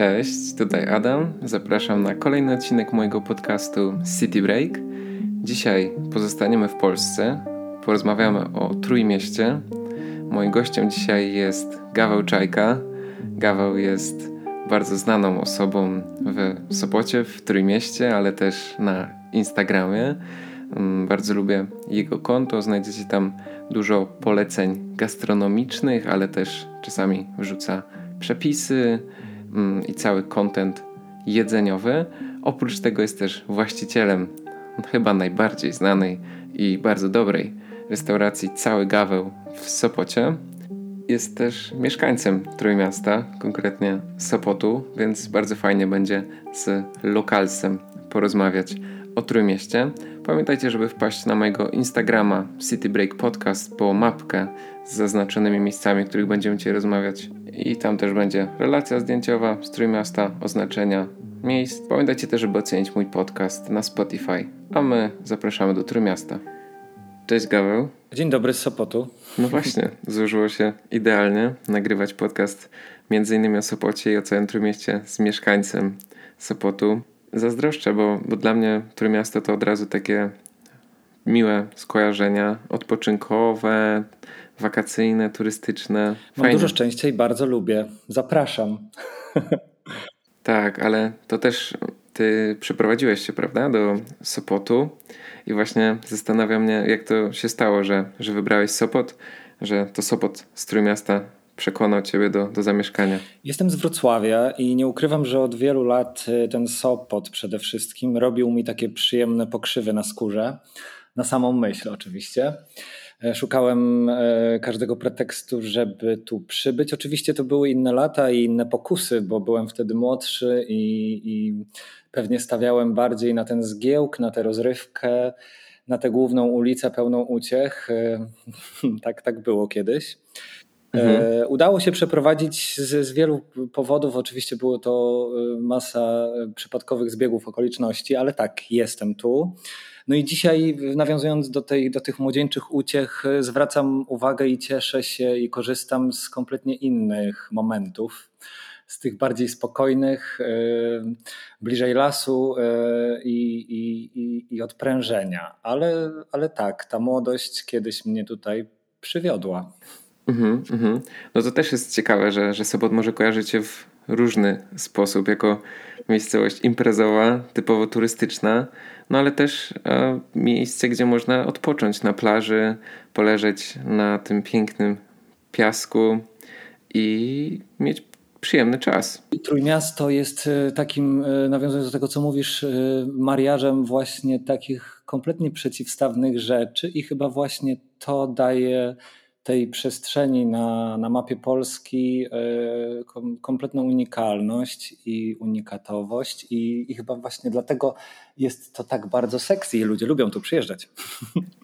Cześć, tutaj Adam. Zapraszam na kolejny odcinek mojego podcastu City Break. Dzisiaj pozostaniemy w Polsce. Porozmawiamy o Trójmieście. Moim gościem dzisiaj jest Gaweł Czajka. Gaweł jest bardzo znaną osobą w Sopocie, w Trójmieście, ale też na Instagramie. Mm, bardzo lubię jego konto. Znajdziecie tam dużo poleceń gastronomicznych, ale też czasami wrzuca przepisy i cały content jedzeniowy. Oprócz tego jest też właścicielem chyba najbardziej znanej i bardzo dobrej restauracji Cały Gaweł w Sopocie. Jest też mieszkańcem Trójmiasta, konkretnie Sopotu, więc bardzo fajnie będzie z lokalsem porozmawiać o Trójmieście. Pamiętajcie, żeby wpaść na mojego Instagrama City Break Podcast po mapkę z zaznaczonymi miejscami, o których będziemy dzisiaj rozmawiać. I tam też będzie relacja zdjęciowa z Trójmiasta, oznaczenia miejsc. Pamiętajcie też, żeby ocenić mój podcast na Spotify. A my zapraszamy do Trójmiasta. Cześć Gaweł. Dzień dobry z Sopotu. No właśnie, złożyło się idealnie nagrywać podcast między innymi o Sopocie i o całym Trójmieście z mieszkańcem Sopotu. Zazdroszczę, bo, bo dla mnie Trójmiasto to od razu takie miłe skojarzenia odpoczynkowe, wakacyjne, turystyczne. Mam dużo szczęścia i bardzo lubię. Zapraszam. tak, ale to też ty przeprowadziłeś się, prawda, do Sopotu i właśnie zastanawia mnie, jak to się stało, że, że wybrałeś Sopot, że to Sopot z Trójmiasta przekonał ciebie do, do zamieszkania? Jestem z Wrocławia i nie ukrywam, że od wielu lat y, ten Sopot przede wszystkim robił mi takie przyjemne pokrzywy na skórze, na samą myśl oczywiście. E, szukałem e, każdego pretekstu, żeby tu przybyć. Oczywiście to były inne lata i inne pokusy, bo byłem wtedy młodszy i, i pewnie stawiałem bardziej na ten zgiełk, na tę rozrywkę, na tę główną ulicę pełną uciech. E, tak, tak było kiedyś. Mhm. Udało się przeprowadzić z, z, wielu powodów. Oczywiście było to masa przypadkowych zbiegów okoliczności, ale tak, jestem tu. No i dzisiaj, nawiązując do, tej, do tych młodzieńczych uciech, zwracam uwagę i cieszę się i korzystam z kompletnie innych momentów. Z tych bardziej spokojnych, yy, bliżej lasu yy, i, i, odprężenia. Ale, ale tak, ta młodość kiedyś mnie tutaj przywiodła. Mm -hmm. No to też jest ciekawe, że, że Sobot może kojarzyć się w różny sposób, jako miejscowość imprezowa, typowo turystyczna, no ale też e, miejsce, gdzie można odpocząć na plaży, poleżeć na tym pięknym piasku i mieć przyjemny czas. Trójmiasto jest e, takim, e, nawiązując do tego, co mówisz, e, mariażem właśnie takich kompletnie przeciwstawnych rzeczy i chyba właśnie to daje tej przestrzeni na, na mapie Polski e, kompletną unikalność i unikatowość i, i chyba właśnie dlatego jest to tak bardzo sexy i ludzie lubią tu przyjeżdżać.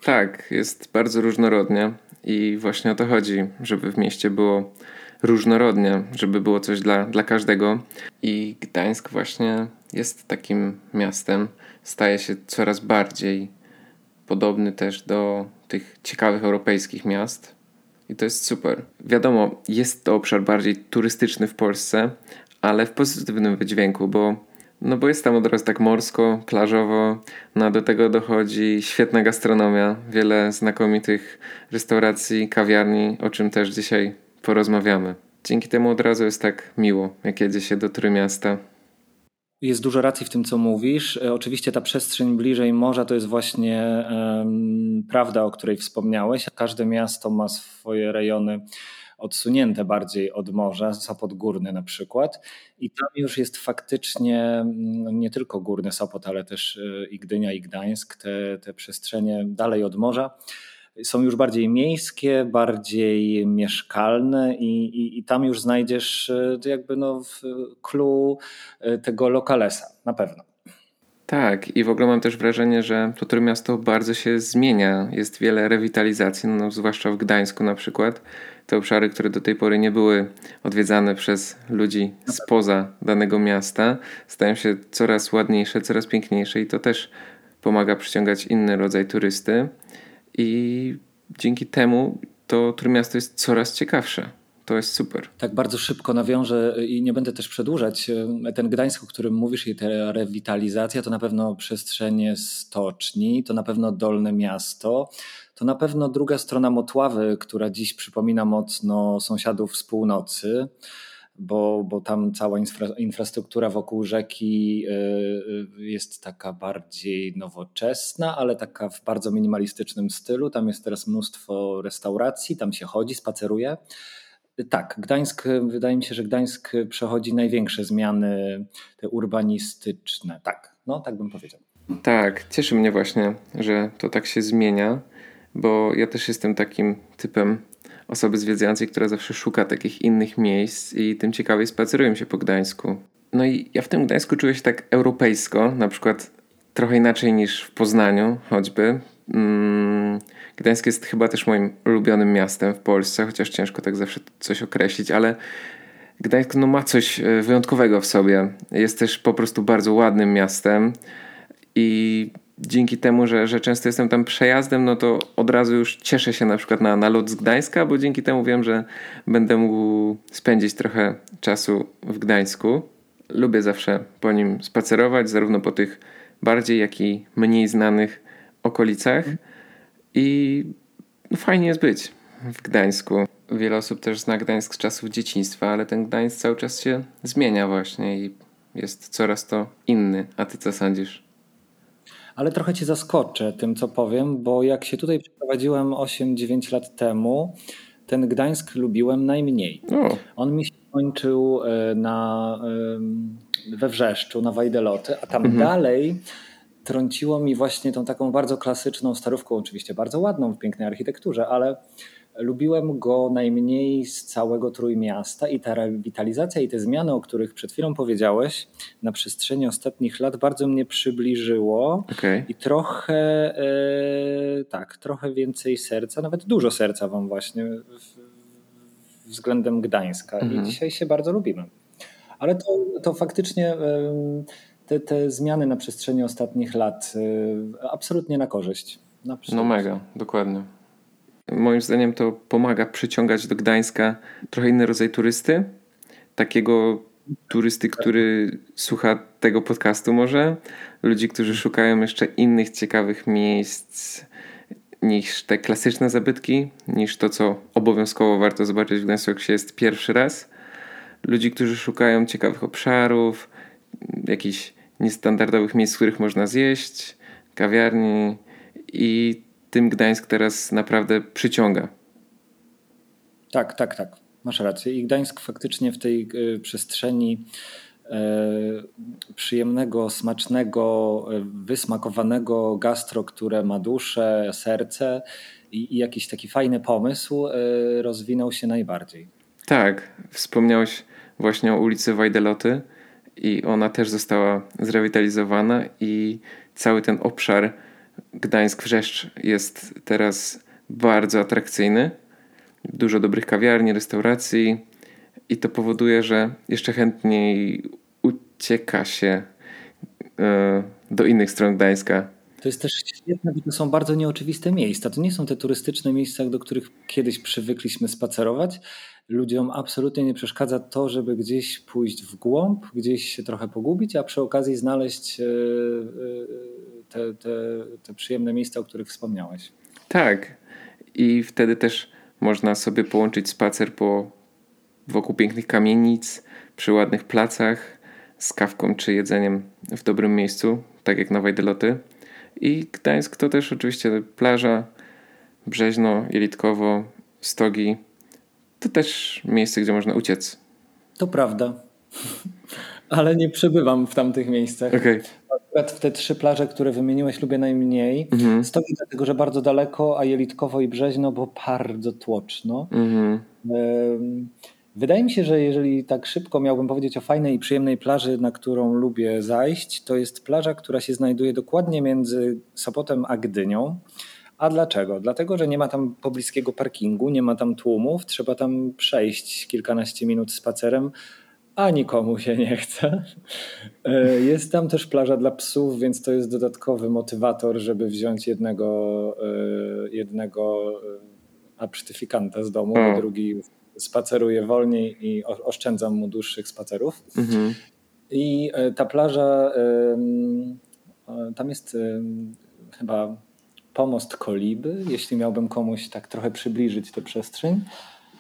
Tak, jest bardzo różnorodnie i właśnie o to chodzi, żeby w mieście było różnorodnie, żeby było coś dla, dla każdego. I Gdańsk właśnie jest takim miastem, staje się coraz bardziej podobny też do tych ciekawych europejskich miast, i to jest super. Wiadomo, jest to obszar bardziej turystyczny w Polsce, ale w pozytywnym wydźwięku, bo, no bo jest tam od razu tak morsko, plażowo, no a do tego dochodzi świetna gastronomia, wiele znakomitych restauracji, kawiarni, o czym też dzisiaj porozmawiamy. Dzięki temu od razu jest tak miło, jak jedzie się do Trójmiasta. Jest dużo racji w tym, co mówisz. E, oczywiście ta przestrzeń bliżej morza to jest właśnie um, prawda, o której wspomniałeś. Każde miasto ma swoje rejony odsunięte bardziej od morza, Sopot Górny na przykład. I tam już jest faktycznie no, nie tylko Górny Sopot, ale też e, i Gdynia, i Gdańsk, te, te przestrzenie dalej od morza są już bardziej miejskie, bardziej mieszkalne i, i, i tam już znajdziesz e, jakby no w clue e, tego lokalesa, na pewno. Tak, i w ogóle mam też wrażenie, że to miasto bardzo się zmienia. Jest wiele rewitalizacji, no, zwłaszcza w Gdańsku na przykład. Te obszary, które do tej pory nie były odwiedzane przez ludzi spoza danego miasta, stają się coraz ładniejsze, coraz piękniejsze i to też pomaga przyciągać inny rodzaj turysty i dzięki temu to Trójmiasto jest coraz ciekawsze. to jest super. Tak bardzo szybko nawiążę i nie będę też przedłużać. Ten Gdańsk, o którym mówisz i ta rewitalizacja to na pewno przestrzenie stoczni, to na pewno Dolne Miasto, to na pewno druga strona Motławy, która dziś przypomina mocno sąsiadów z północy bo, bo tam cała infra, infrastruktura wokół rzeki y, y, jest taka bardziej nowoczesna, ale taka w bardzo minimalistycznym stylu. Tam jest teraz mnóstwo restauracji, tam się chodzi, spaceruje. Tak, Gdańsk, wydaje mi się, że Gdańsk przechodzi największe zmiany te urbanistyczne. Tak, no tak bym powiedział. Tak, cieszy mnie właśnie, że to tak się zmienia, bo ja też jestem takim typem osoby zwiedzającej, która zawsze szuka takich innych miejsc i tym ciekawiej spaceruję się po Gdańsku. No i ja w tym Gdańsku czuję się tak europejsko, na przykład trochę inaczej niż w Poznaniu choćby. Mm, Gdańsk jest chyba też moim ulubionym miastem w Polsce, chociaż ciężko tak zawsze coś określić, ale Gdańsk no, ma coś e, wyjątkowego w sobie. Jest też po prostu bardzo ładnym miastem i dzięki temu, że, że często jestem tam przejazdem, no to od razu już cieszę się na przykład na, na lot z Gdańska, bo dzięki temu wiem, że będę mógł spędzić trochę czasu w Gdańsku. Lubię zawsze po nim spacerować, zarówno po tych bardziej, jak i mniej znanych okolicach. I no, fajnie jest być w Gdańsku. Wiele osób też zna Gdańsk z czasów dzieciństwa, ale ten Gdańsk cały czas się zmienia właśnie i jest coraz to inny. A ty co sądzisz? Ale trochę cię zaskoczę tym, co powiem, bo jak się tutaj przeprowadziłem 8-9 lat temu, ten Gdańsk lubiłem najmniej. O. On mi się kończył e, na, we Wrzeszczu, na Wajdeloty, a tam mhm. dalej trąciło mi właśnie tą taką bardzo klasyczną starówką, oczywiście bardzo ładną w pięknej architekturze, ale lubiłem go najmniej z całego Trójmiasta i ta rewitalizacja i te zmiany, o których przed chwilą powiedziałeś, na przestrzeni ostatnich lat bardzo mnie przybliżyło okay. i trochę e, tak, trochę więcej serca, nawet dużo serca wam właśnie w, względem Gdańska mhm. i dzisiaj się bardzo lubimy. Ale to, to faktycznie e, te, te zmiany na przestrzeni ostatnich lat e, absolutnie na korzyść. No mega, dokładnie. Moim zdaniem to pomaga przyciągać do Gdańska trochę inny rodzaj turysty. Takiego turysty, który słucha tego podcastu może. Ludzi, którzy szukają jeszcze innych ciekawych miejsc niż te klasyczne zabytki, niż to, co obowiązkowo warto zobaczyć w Gdańsku, jak się jest pierwszy raz. Ludzi, którzy szukają ciekawych obszarów, jakichś niestandardowych miejsc, w których można zjeść, kawiarni i tym Gdańsk teraz naprawdę przyciąga. Tak, tak, tak. Masz rację. I Gdańsk faktycznie w tej y, przestrzeni e, przyjemnego, smacznego, e, wysmakowanego gastro, które ma duszę, serce i, i jakiś taki fajny pomysł, e, rozwinął się najbardziej. Tak, wspomniałeś właśnie o ulicy Wajdeloty i ona też została zrewitalizowana i cały ten obszar Gdańsk-Wrzeszcz jest teraz bardzo atrakcyjny. Dużo dobrych kawiarni, restauracji i to powoduje, że jeszcze chętniej ucieka się e, do innych stron Gdańska. To jest też świetne, bo to są bardzo nieoczywiste miejsca. To nie są te turystyczne miejsca, do których kiedyś przywykliśmy spacerować. Ludziom absolutnie nie przeszkadza to, żeby gdzieś pójść w głąb, gdzieś się trochę pogubić, a przy okazji znaleźć e, e, te, te, te przyjemne miejsca, o których wspomniałeś. Tak. I wtedy też można sobie połączyć spacer po, wokół pięknych kamienic, przy ładnych placach, z kawką czy jedzeniem w dobrym miejscu, tak jak na Wajdeloty. I Gdańsk to też oczywiście plaża, Brzeźno, Jelitkowo, Stogi. To też miejsce, gdzie można uciec. To prawda. Ale nie przebywam w tamtych miejscach. Okay akurat w te trzy plaże, które wymieniłeś, lubię najmniej. Mhm. Stoi dlatego, że bardzo daleko, a Jelitkowo i Brzeźno, bo bardzo tłoczno. Mhm. Wydaje mi się, że jeżeli tak szybko miałbym powiedzieć o fajnej i przyjemnej plaży, na którą lubię zajść, to jest plaża, która się znajduje dokładnie między Sopotem a Gdynią. A dlaczego? Dlatego, że nie ma tam pobliskiego parkingu, nie ma tam tłumów, trzeba tam przejść kilkanaście minut spacerem, a nikomu się nie chce. E, jest tam też plaża dla psów, więc to jest dodatkowy motywator, żeby wziąć jednego, e, jednego e, absztyfikanta z domu, a drugi spaceruje wolniej i oszczędzam mu dłuższych spacerów. Mhm. I ta plaża, tam jest chyba pomost Koliby, jeśli miałbym komuś tak trochę przybliżyć tę przestrzeń.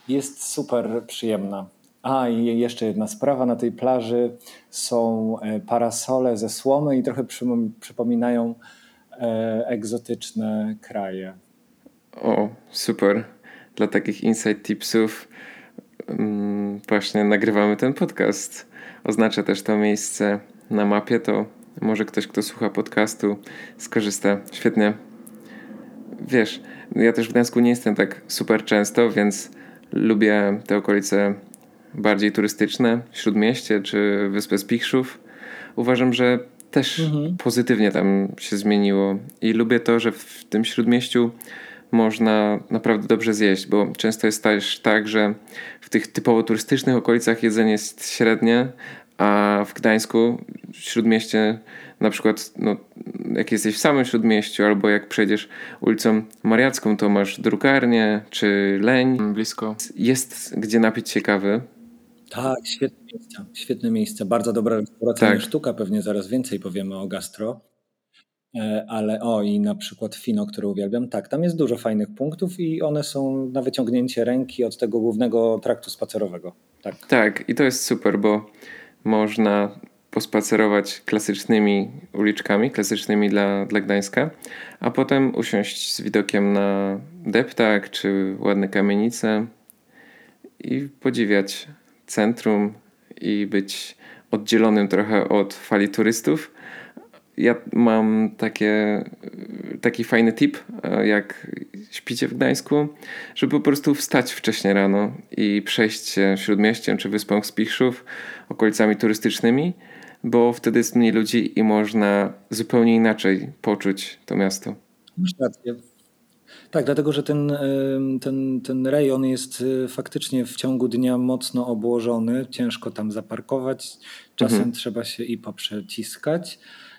Jest super przyjemna. A i jeszcze jedna sprawa, na tej plaży są e, parasole ze słomy i trochę przypominają e, egzotyczne kraje. O, super. Dla takich insight tipsów mm, właśnie nagrywamy ten podcast. Oznacza też to miejsce na mapie, to może ktoś, kto słucha podcastu, skorzysta. Świetnie. Wiesz, ja też w Gdańsku nie jestem tak super często, więc lubię te okolice bardziej turystyczne, Śródmieście czy Wyspę Spichrzów. Uważam, że też mhm. pozytywnie tam się zmieniło i lubię to, że w tym Śródmieściu można naprawdę dobrze zjeść, bo często jest też tak, że w tych typowo turystycznych okolicach jedzenie jest średnie, a w Gdańsku, w Śródmieście, na przykład, no, jak jesteś w samym Śródmieściu, albo jak przejdziesz ulicą Mariacką, to masz drukarnię czy leń blisko. Jest gdzie napić się kawy. Tak, świetne miejsce. Świetne miejsce. Bardzo dobra restauracja tak. sztuka. Pewnie zaraz więcej powiemy o gastro. E, ale o, i na przykład Fino, które uwielbiam. Tak, tam jest dużo fajnych punktów i one są na wyciągnięcie ręki od tego głównego traktu spacerowego. Tak, tak i to jest super, bo można pospacerować klasycznymi uliczkami, klasycznymi dla, dla Gdańska, a potem usiąść z widokiem na deptak czy ładne kamienice i podziwiać centrum i być oddzielonym trochę od fali turystów. Ja mam takie, taki fajny tip, e, jak śpicie w Gdańsku, żeby po prostu wstać wcześnie rano i przejść się śródmieściem czy wyspą Spichrzów, okolicami turystycznymi, bo wtedy jest mniej ludzi i można zupełnie inaczej poczuć to miasto. Masz rację. Tak, dlatego że ten, ten, ten rejon jest y, faktycznie w ciągu dnia mocno obłożony, ciężko tam zaparkować, czasem mhm. trzeba się i poprzeciskać.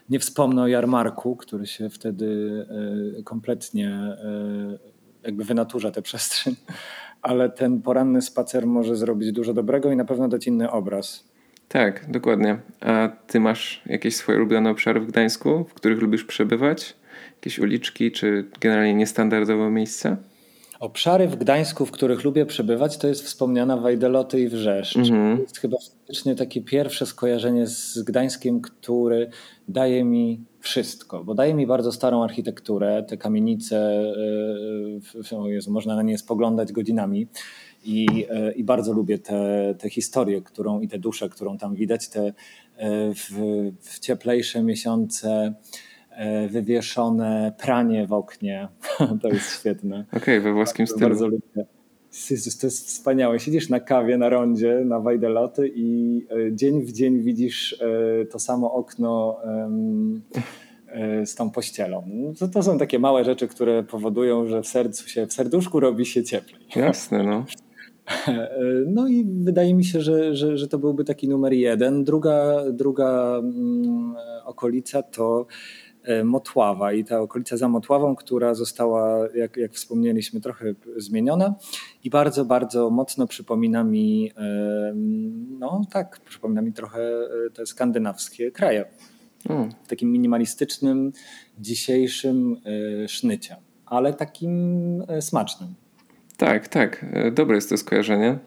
Nie wspomnę o jarmarku, który się wtedy y, kompletnie y, jakby wynaturza tę przestrzeń, ale ten poranny spacer może zrobić dużo dobrego i na pewno dać inny obraz. Tak, dokładnie. A ty masz jakieś swoje ulubione obszary w Gdańsku, w których lubisz przebywać? Jakieś uliczki, czy generalnie niestandardowe miejsca? Obszary w Gdańsku, w których lubię przebywać, to jest wspomniana Wajdeloty i Wrzeszcz. Mm-hmm. To jest chyba faktycznie takie pierwsze skojarzenie z Gdańskiem, który daje mi wszystko, bo daje mi bardzo starą architekturę, te kamienice, yy, Jezu, można na nie spoglądać godzinami. I, yy, I, bardzo lubię tę te, te historię, którą i tę duszę, którą tam widać, te yy, w, w cieplejsze miesiące E, wywieszone pranie w oknie. to jest świetne. Okej, okay, we włoskim bardzo, stylu. Bardzo lubię. To jest wspaniałe. Siedzisz na kawie na rondzie, na Wajdeloty i e, dzień w dzień widzisz e, to samo okno z tą pościelą. To, to są takie małe rzeczy, które powodują, że w sercu się, w serduszku robi się cieplej. Jasne, no. No i wydaje mi się, że, że, że to byłby taki numer jeden. Druga, druga mm, okolica to E, Motława i ta okolica za Motławą, która została, jak, jak wspomnieliśmy, trochę zmieniona i bardzo, bardzo mocno przypomina mi, no tak, przypomina mi trochę e, te skandynawskie kraje. W takim minimalistycznym, dzisiejszym e, sznycie, ale takim smacznym. Tak, tak. Dobre jest to skojarzenie.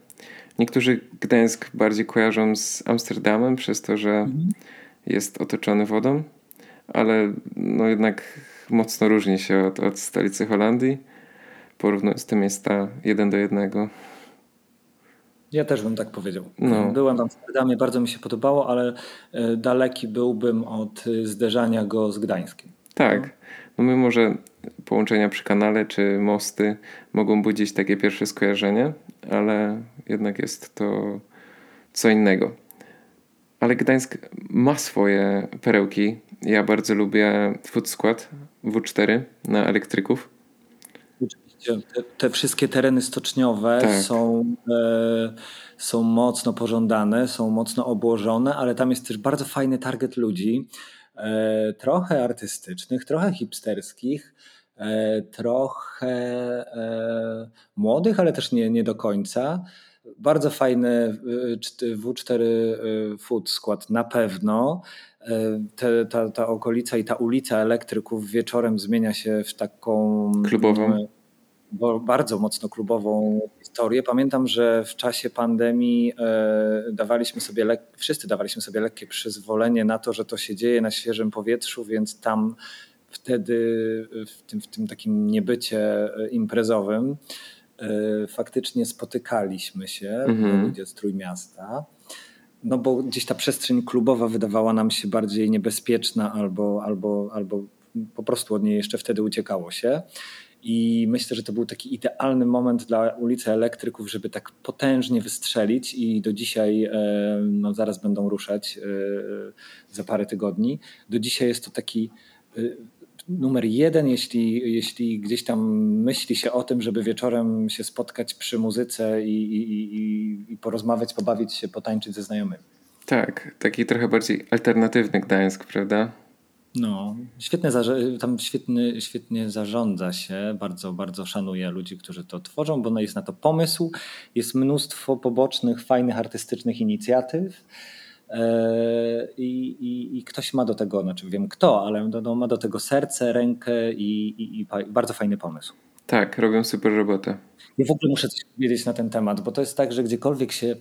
Niektórzy Gdańsk bardziej kojarzą z Amsterdamem przez to, że mhm. jest otoczony wodą ale no jednak mocno różni się od, od stolicy Holandii. Porównując te miasta jeden do jednego. Ja też bym tak powiedział. No. Byłem w Amsterdamie, bardzo mi się podobało, ale e, daleki byłbym od zderzania go z Gdańskiem. Tak. No mimo, że połączenia przy kanale czy mosty mogą budzić takie pierwsze skojarzenie, ale jednak jest to co innego. Ale Gdańsk ma swoje perełki. Ja bardzo lubię Food Squad W4 na elektryków. Oczywiście. Te, te wszystkie tereny stoczniowe tak. są, e, są mocno pożądane, są mocno obłożone, ale tam jest też bardzo fajny target ludzi, trochę artystycznych, trochę hipsterskich, e, trochę e, młodych, ale też nie, nie do końca. Bardzo fajny W4 Food skład na pewno. Te, ta, ta okolica i ta ulica elektryków wieczorem zmienia się w taką klubową bardzo mocno klubową historię. Pamiętam, że w czasie pandemii e, dawaliśmy sobie, lek- wszyscy dawaliśmy sobie lekkie przyzwolenie na to, że to się dzieje na świeżym powietrzu, więc tam wtedy w tym, w tym takim niebycie imprezowym e, faktycznie spotykaliśmy się, mhm. ludzie z Trójmiasta. No bo gdzieś ta przestrzeń klubowa wydawała nam się bardziej niebezpieczna albo, albo, albo po prostu od niej jeszcze wtedy uciekało się. I myślę, że to był taki idealny moment dla ulicy Elektryków, żeby tak potężnie wystrzelić i do dzisiaj, e, no zaraz będą ruszać e, za parę tygodni. Do dzisiaj jest to taki e, numer jeden, jeśli, jeśli gdzieś tam myśli się o tym, żeby wieczorem się spotkać przy muzyce i, i, i, i porozmawiać, pobawić się, potańczyć ze znajomymi. Tak, taki trochę bardziej alternatywny Gdańsk, prawda? No, świetnie, tam świetny, świetnie zarządza się. Bardzo, bardzo szanuję ludzi, którzy to tworzą, bo jest na to pomysł. Jest mnóstwo pobocznych, fajnych, artystycznych inicjatyw. E, I, i, i ktoś ma do tego, znaczy wiem kto, ale no, ma do tego serce, rękę i, i, i bardzo fajny pomysł. Tak, robią super robotę. Ja w ogóle muszę coś powiedzieć na ten temat, bo to jest tak, że gdziekolwiek się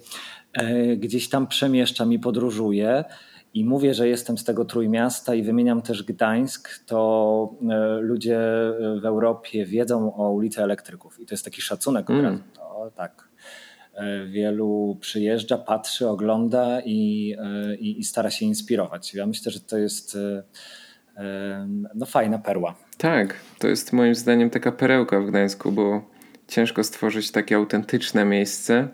e, gdzieś tam przemieszczam i podróżuję, i mówię, że jestem z tego trójmiasta i wymieniam też Gdańsk, to e, ludzie w Europie wiedzą o ulicy Elektryków i to jest taki szacunek mm. od razu. To tak. E, wielu przyjeżdża, patrzy, ogląda i, e, i, i stara się inspirować. Ja myślę, że to jest no, fajna perła. Tak, to jest moim zdaniem taka perełka w Gdańsku, bo ciężko stworzyć takie autentyczne miejsce,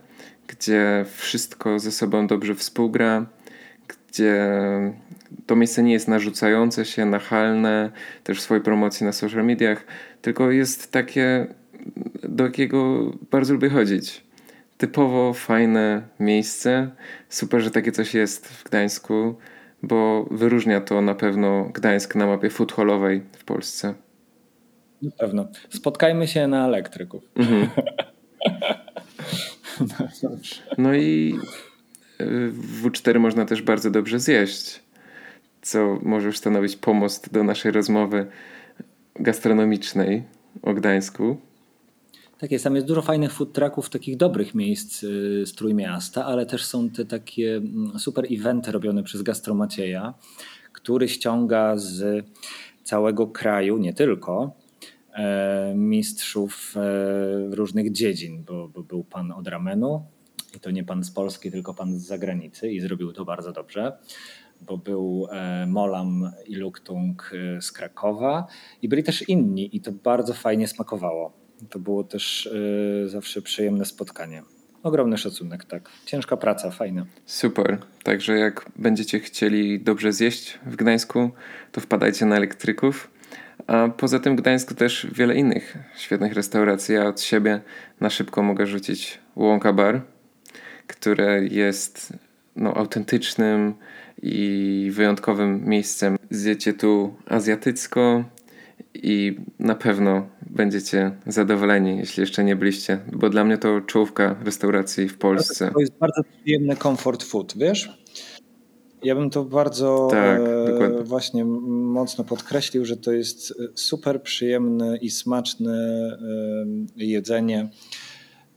gdzie wszystko ze sobą dobrze współgra, gdzie to miejsce nie jest narzucające się, nachalne, też w swojej promocji na social mediach, tylko jest takie, do jakiego bardzo lubię chodzić. Typowo fajne miejsce. Super, że takie coś jest w Gdańsku, bo wyróżnia to na pewno Gdańsk na mapie foodhallowej w Polsce. Na pewno. Spotkajmy się na elektryków. Mhm. no i w W4 można też bardzo dobrze zjeść, co może już stanowić pomost do naszej rozmowy gastronomicznej o Gdańsku. Tak jest, tam jest dużo fajnych food trucków, takich dobrych miejsc y, z Trójmiasta, ale też są te takie mm, super eventy robione przez Gastromacieja, który ściąga z całego kraju, nie tylko, e, mistrzów e, różnych dziedzin, bo, bo był pan od ramenu, to nie pan z Polski, tylko pan z zagranicy i zrobił to bardzo dobrze, bo był e, Molam i Luktung e, z Krakowa i byli też inni i to bardzo fajnie smakowało. To było też e, zawsze przyjemne spotkanie. Ogromny szacunek, tak. Ciężka praca, fajna. Super. Także jak będziecie chcieli dobrze zjeść w Gdańsku, to wpadajcie na elektryków. A poza tym Gdańsku też wiele innych świetnych restauracji. Ja od siebie na szybko mogę rzucić Łąka Bar które jest no, autentycznym i wyjątkowym miejscem. Zjecie tu azjatycko i na pewno będziecie zadowoleni, jeśli jeszcze nie byliście, bo dla mnie to czołówka restauracji w Polsce. To jest bardzo przyjemny comfort food, wiesz? Ja bym to bardzo tak, e, właśnie mocno podkreślił, że to jest super przyjemne i smaczne e, jedzenie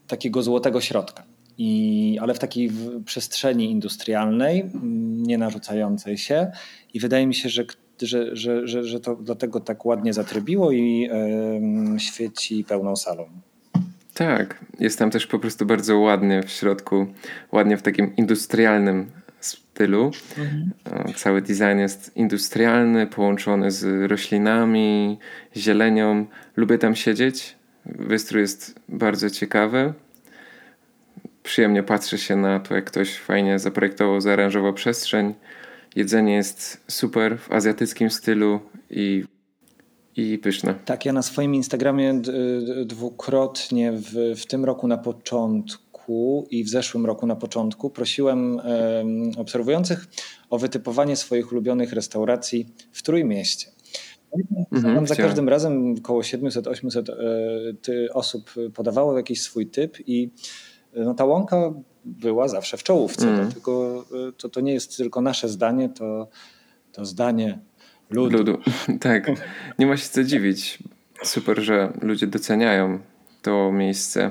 takiego złotego środka. I, ale w takiej przestrzeni industrialnej, nie narzucającej się. I wydaje mi się, że, że, że, że, że to dlatego tak ładnie zatrybiło i yy, świeci pełną salą. Tak, jest tam też po prostu bardzo ładnie w środku, ładnie w takim industrialnym stylu. Mhm. Cały design jest industrialny, połączony z roślinami, zielenią. Lubię tam siedzieć. Wystrój jest bardzo ciekawy przyjemnie patrzy się na to, jak ktoś fajnie zaprojektował, zaaranżował przestrzeń. Jedzenie jest super w azjatyckim stylu i, i pyszne. Tak, ja na swoim Instagramie dwukrotnie w, w tym roku na początku i w zeszłym roku na początku prosiłem um, obserwujących o wytypowanie swoich ulubionych restauracji w Trójmieście. Mhm, za każdym razem około 700-800 e, osób podawało jakiś swój typ i no ta łąka była zawsze w czołówce. Mm. Dlatego to, to nie jest tylko nasze zdanie, to, to zdanie ludu. ludu. tak, nie ma się co dziwić. Super, że ludzie doceniają to miejsce.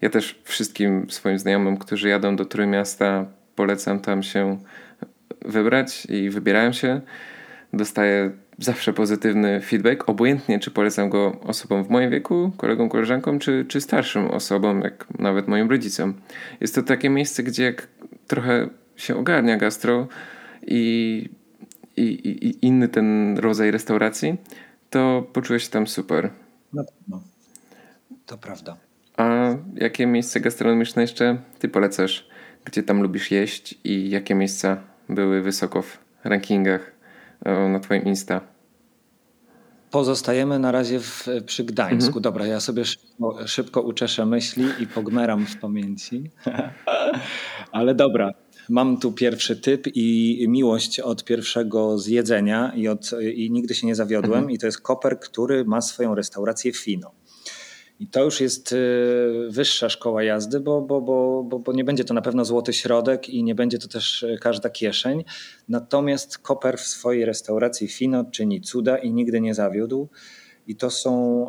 Ja też wszystkim swoim znajomym, którzy jadą do Trójmiasta, polecam tam się wybrać i wybierają się. Dostaję zawsze pozytywny feedback, obojętnie czy polecam go osobom w moim wieku, kolegom, koleżankom, czy, czy starszym osobom, jak nawet moim rodzicom. Jest to takie miejsce, gdzie jak trochę się ogarnia gastro i, i, i inny ten rodzaj restauracji, to poczuję się tam super. Na pewno. To prawda. A jakie miejsce gastronomiczne jeszcze ty polecasz? Gdzie tam lubisz jeść i jakie miejsca były wysoko w rankingach na twoim Insta? Pozostajemy na razie w, przy Gdańsku. Mhm. Dobra, ja sobie szybko, szybko uczeszę myśli i pogmeram w pamięci. Ale dobra, mam tu pierwszy typ i miłość od pierwszego zjedzenia i, od, i nigdy się nie zawiodłem. Mhm. I to jest koper, który ma swoją restaurację Fino. I to już jest y, wyższa szkoła jazdy, bo, bo, bo, bo, nie będzie to na pewno złoty środek i nie będzie to też y, każda kieszeń. Natomiast Koper w swojej restauracji Fino czyni cuda i nigdy nie zawiódł. I to są,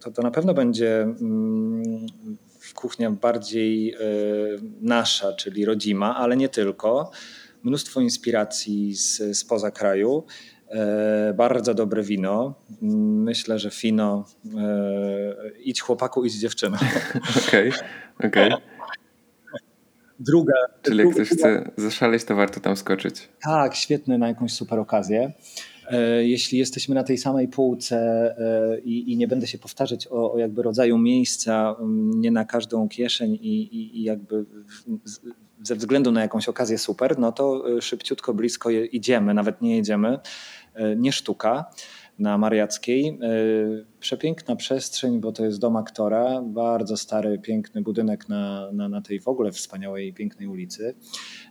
to, to na pewno będzie mm, kuchnia bardziej y, nasza, czyli rodzima, ale nie tylko. Mnóstwo inspiracji z, spoza kraju. E, bardzo dobre wino. Myślę, że fino. E, idź chłopaku, idź dziewczyna. Okej, okej. Okay, okay. Druga. Czyli jak ktoś chce zaszaleć, to warto tam skoczyć. Tak, świetny na jakąś super okazję. E, jeśli jesteśmy na tej samej półce i, i nie będę się powtarzać o, o, jakby rodzaju miejsca, nie na każdą kieszeń i, i, i jakby ze względu na jakąś okazję super, no to szybciutko, blisko idziemy, nawet nie jedziemy. E, nie sztuka na Mariackiej. E, przepiękna przestrzeń, bo to jest dom aktora, bardzo stary, piękny budynek na, na, na tej w ogóle wspaniałej, pięknej ulicy.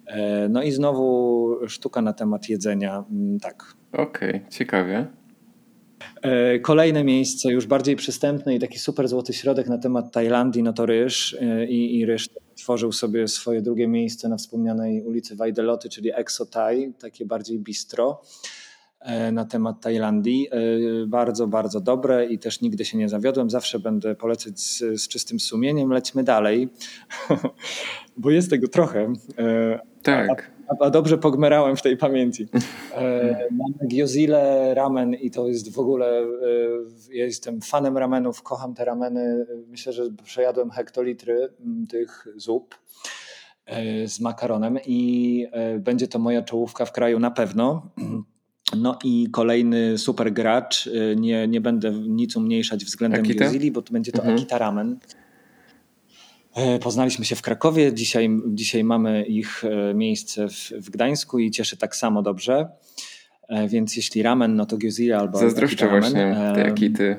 E, no i znowu sztuka na temat jedzenia. Mm, tak. Okej, okay, ciekawie. Kolejne miejsce, już bardziej przystępne i taki super złoty środek na temat Tajlandii, no to Ryż. I, i Ryż tworzył sobie swoje drugie miejsce na wspomnianej ulicy Wajdeloty, czyli Exo Thai, takie bardziej bistro. E, na temat Tajlandii. E, bardzo, bardzo dobre i też nigdy się nie zawiodłem. Zawsze będę polecać z, z czystym sumieniem. Lećmy dalej, bo jest tego trochę. E, tak. A, a, dobrze pogmerałem w tej pamięci. Mamy gyozile, ramen i to jest w ogóle, ja jestem fanem ramenów, kocham te rameny. Myślę, że przejadłem hektolitry tych zup z makaronem i będzie to moja czołówka w kraju na pewno. No i kolejny super gracz, y, nie, nie będę nic umniejszać względem Akita? bo to będzie to mhm. Akita Ramen. E, poznaliśmy się w Krakowie, dzisiaj, dzisiaj mamy ich e, miejsce w, w Gdańsku i cieszy tak samo dobrze. E, więc jeśli ramen, no to Gyozira albo Zazdroszczę właśnie tej Akity,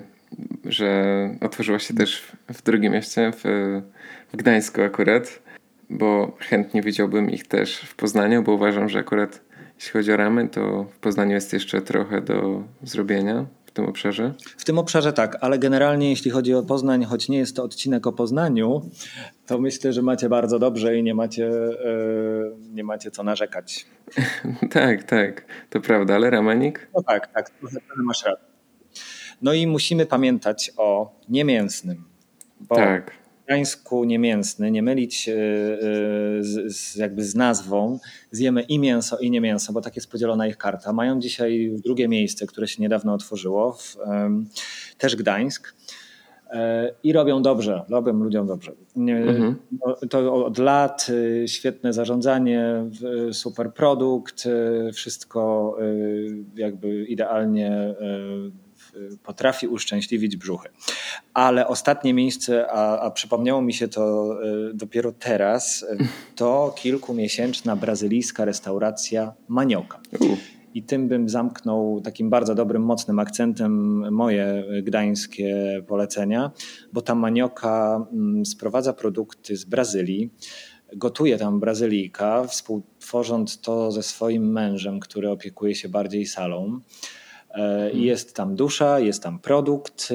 że otworzyła się też w drugim mieście, w, w Gdańsku akurat, bo chętnie widziałbym ich też w Poznaniu, bo uważam, że akurat jeśli chodzi o ramy, to w Poznaniu jest jeszcze trochę do zrobienia w tym obszarze. W tym obszarze tak, ale generalnie jeśli chodzi o Poznań, choć nie jest to odcinek o Poznaniu, to myślę, że macie bardzo dobrze i nie macie, yy, nie macie co narzekać. tak, tak, to prawda, ale ramenik? No tak, tak, masz rację. No i musimy pamiętać o niemięsnym. Bo tak Gdańsku niemięsny, nie mylić e, e, z, z, jakby z nazwą, zjemy i mięso i nie mięso, bo tak jest podzielona ich karta. Mają dzisiaj drugie miejsce, które się niedawno otworzyło, w, też Gdańsk. E, I robią dobrze, robią ludziom dobrze. Mhm. No, to od lat świetne zarządzanie, super produkt, wszystko jakby idealnie potrafi uszczęśliwić brzuchy. Ale ostatnie miejsce, a, a przypomniało mi się to e, dopiero teraz, e, to kilkumiesięczna brazylijska restauracja Manioka. I tym bym zamknął takim bardzo dobrym, mocnym akcentem moje gdańskie polecenia, bo ta manioka mm, sprowadza produkty z Brazylii. Gotuje tam Brazylijka, współtworząc to ze swoim mężem, który opiekuje się bardziej salą. Mhm. Jest tam dusza, jest tam produkt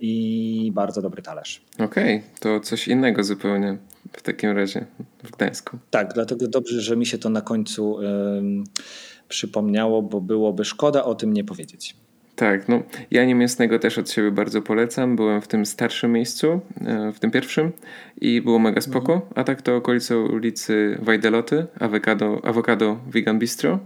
i bardzo dobry talerz. Okej, okay, to coś innego zupełnie w takim razie w Gdańsku. Tak, dlatego dobrze, że mi się to na końcu przypomniało, bo byłoby szkoda o tym nie powiedzieć. Tak, no ja niemięsnego też od siebie bardzo polecam. Byłem w tym starszym miejscu, e, w tym pierwszym i było mega spoko. Mhm. A tak to okolice ulicy Wajdeloty, Avocado, Avocado Vegan Bistro.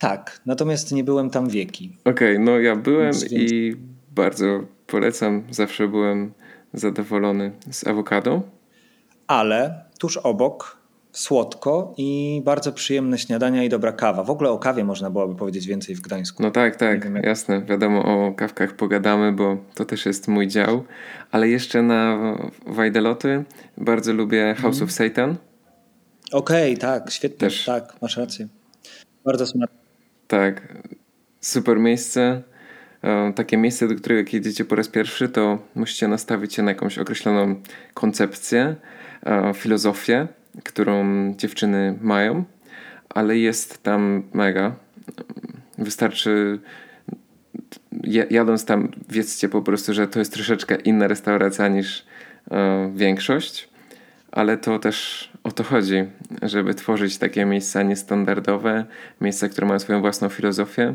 Tak, natomiast nie byłem tam wieki. Okej, okay, no ja byłem więc, i bardzo polecam. Zawsze byłem zadowolony z awokado. Ale tuż obok słodko i bardzo przyjemne śniadania i dobra kawa. W ogóle o kawie można byłoby powiedzieć więcej w Gdańsku. No tak, tak, wiem, jak... jasne. Wiadomo, o kawkach pogadamy, bo to też jest mój dział. Ale jeszcze na Wajdeloty bardzo lubię House mm. of Satan. Okej, okay, tak, świetnie. Też. Tak, masz rację. Bardzo smaczne. Tak, super miejsce. E, takie miejsce, do którego jak jedziecie po raz pierwszy, to musicie nastawić się na jakąś określoną koncepcję, e, filozofię którą dziewczyny mają, ale jest tam mega. Wystarczy jadąc tam, wiedzcie po prostu, że to jest troszeczkę inna restauracja niż e, większość, ale to też o to chodzi, żeby tworzyć takie miejsca niestandardowe, miejsca, które mają swoją własną filozofię,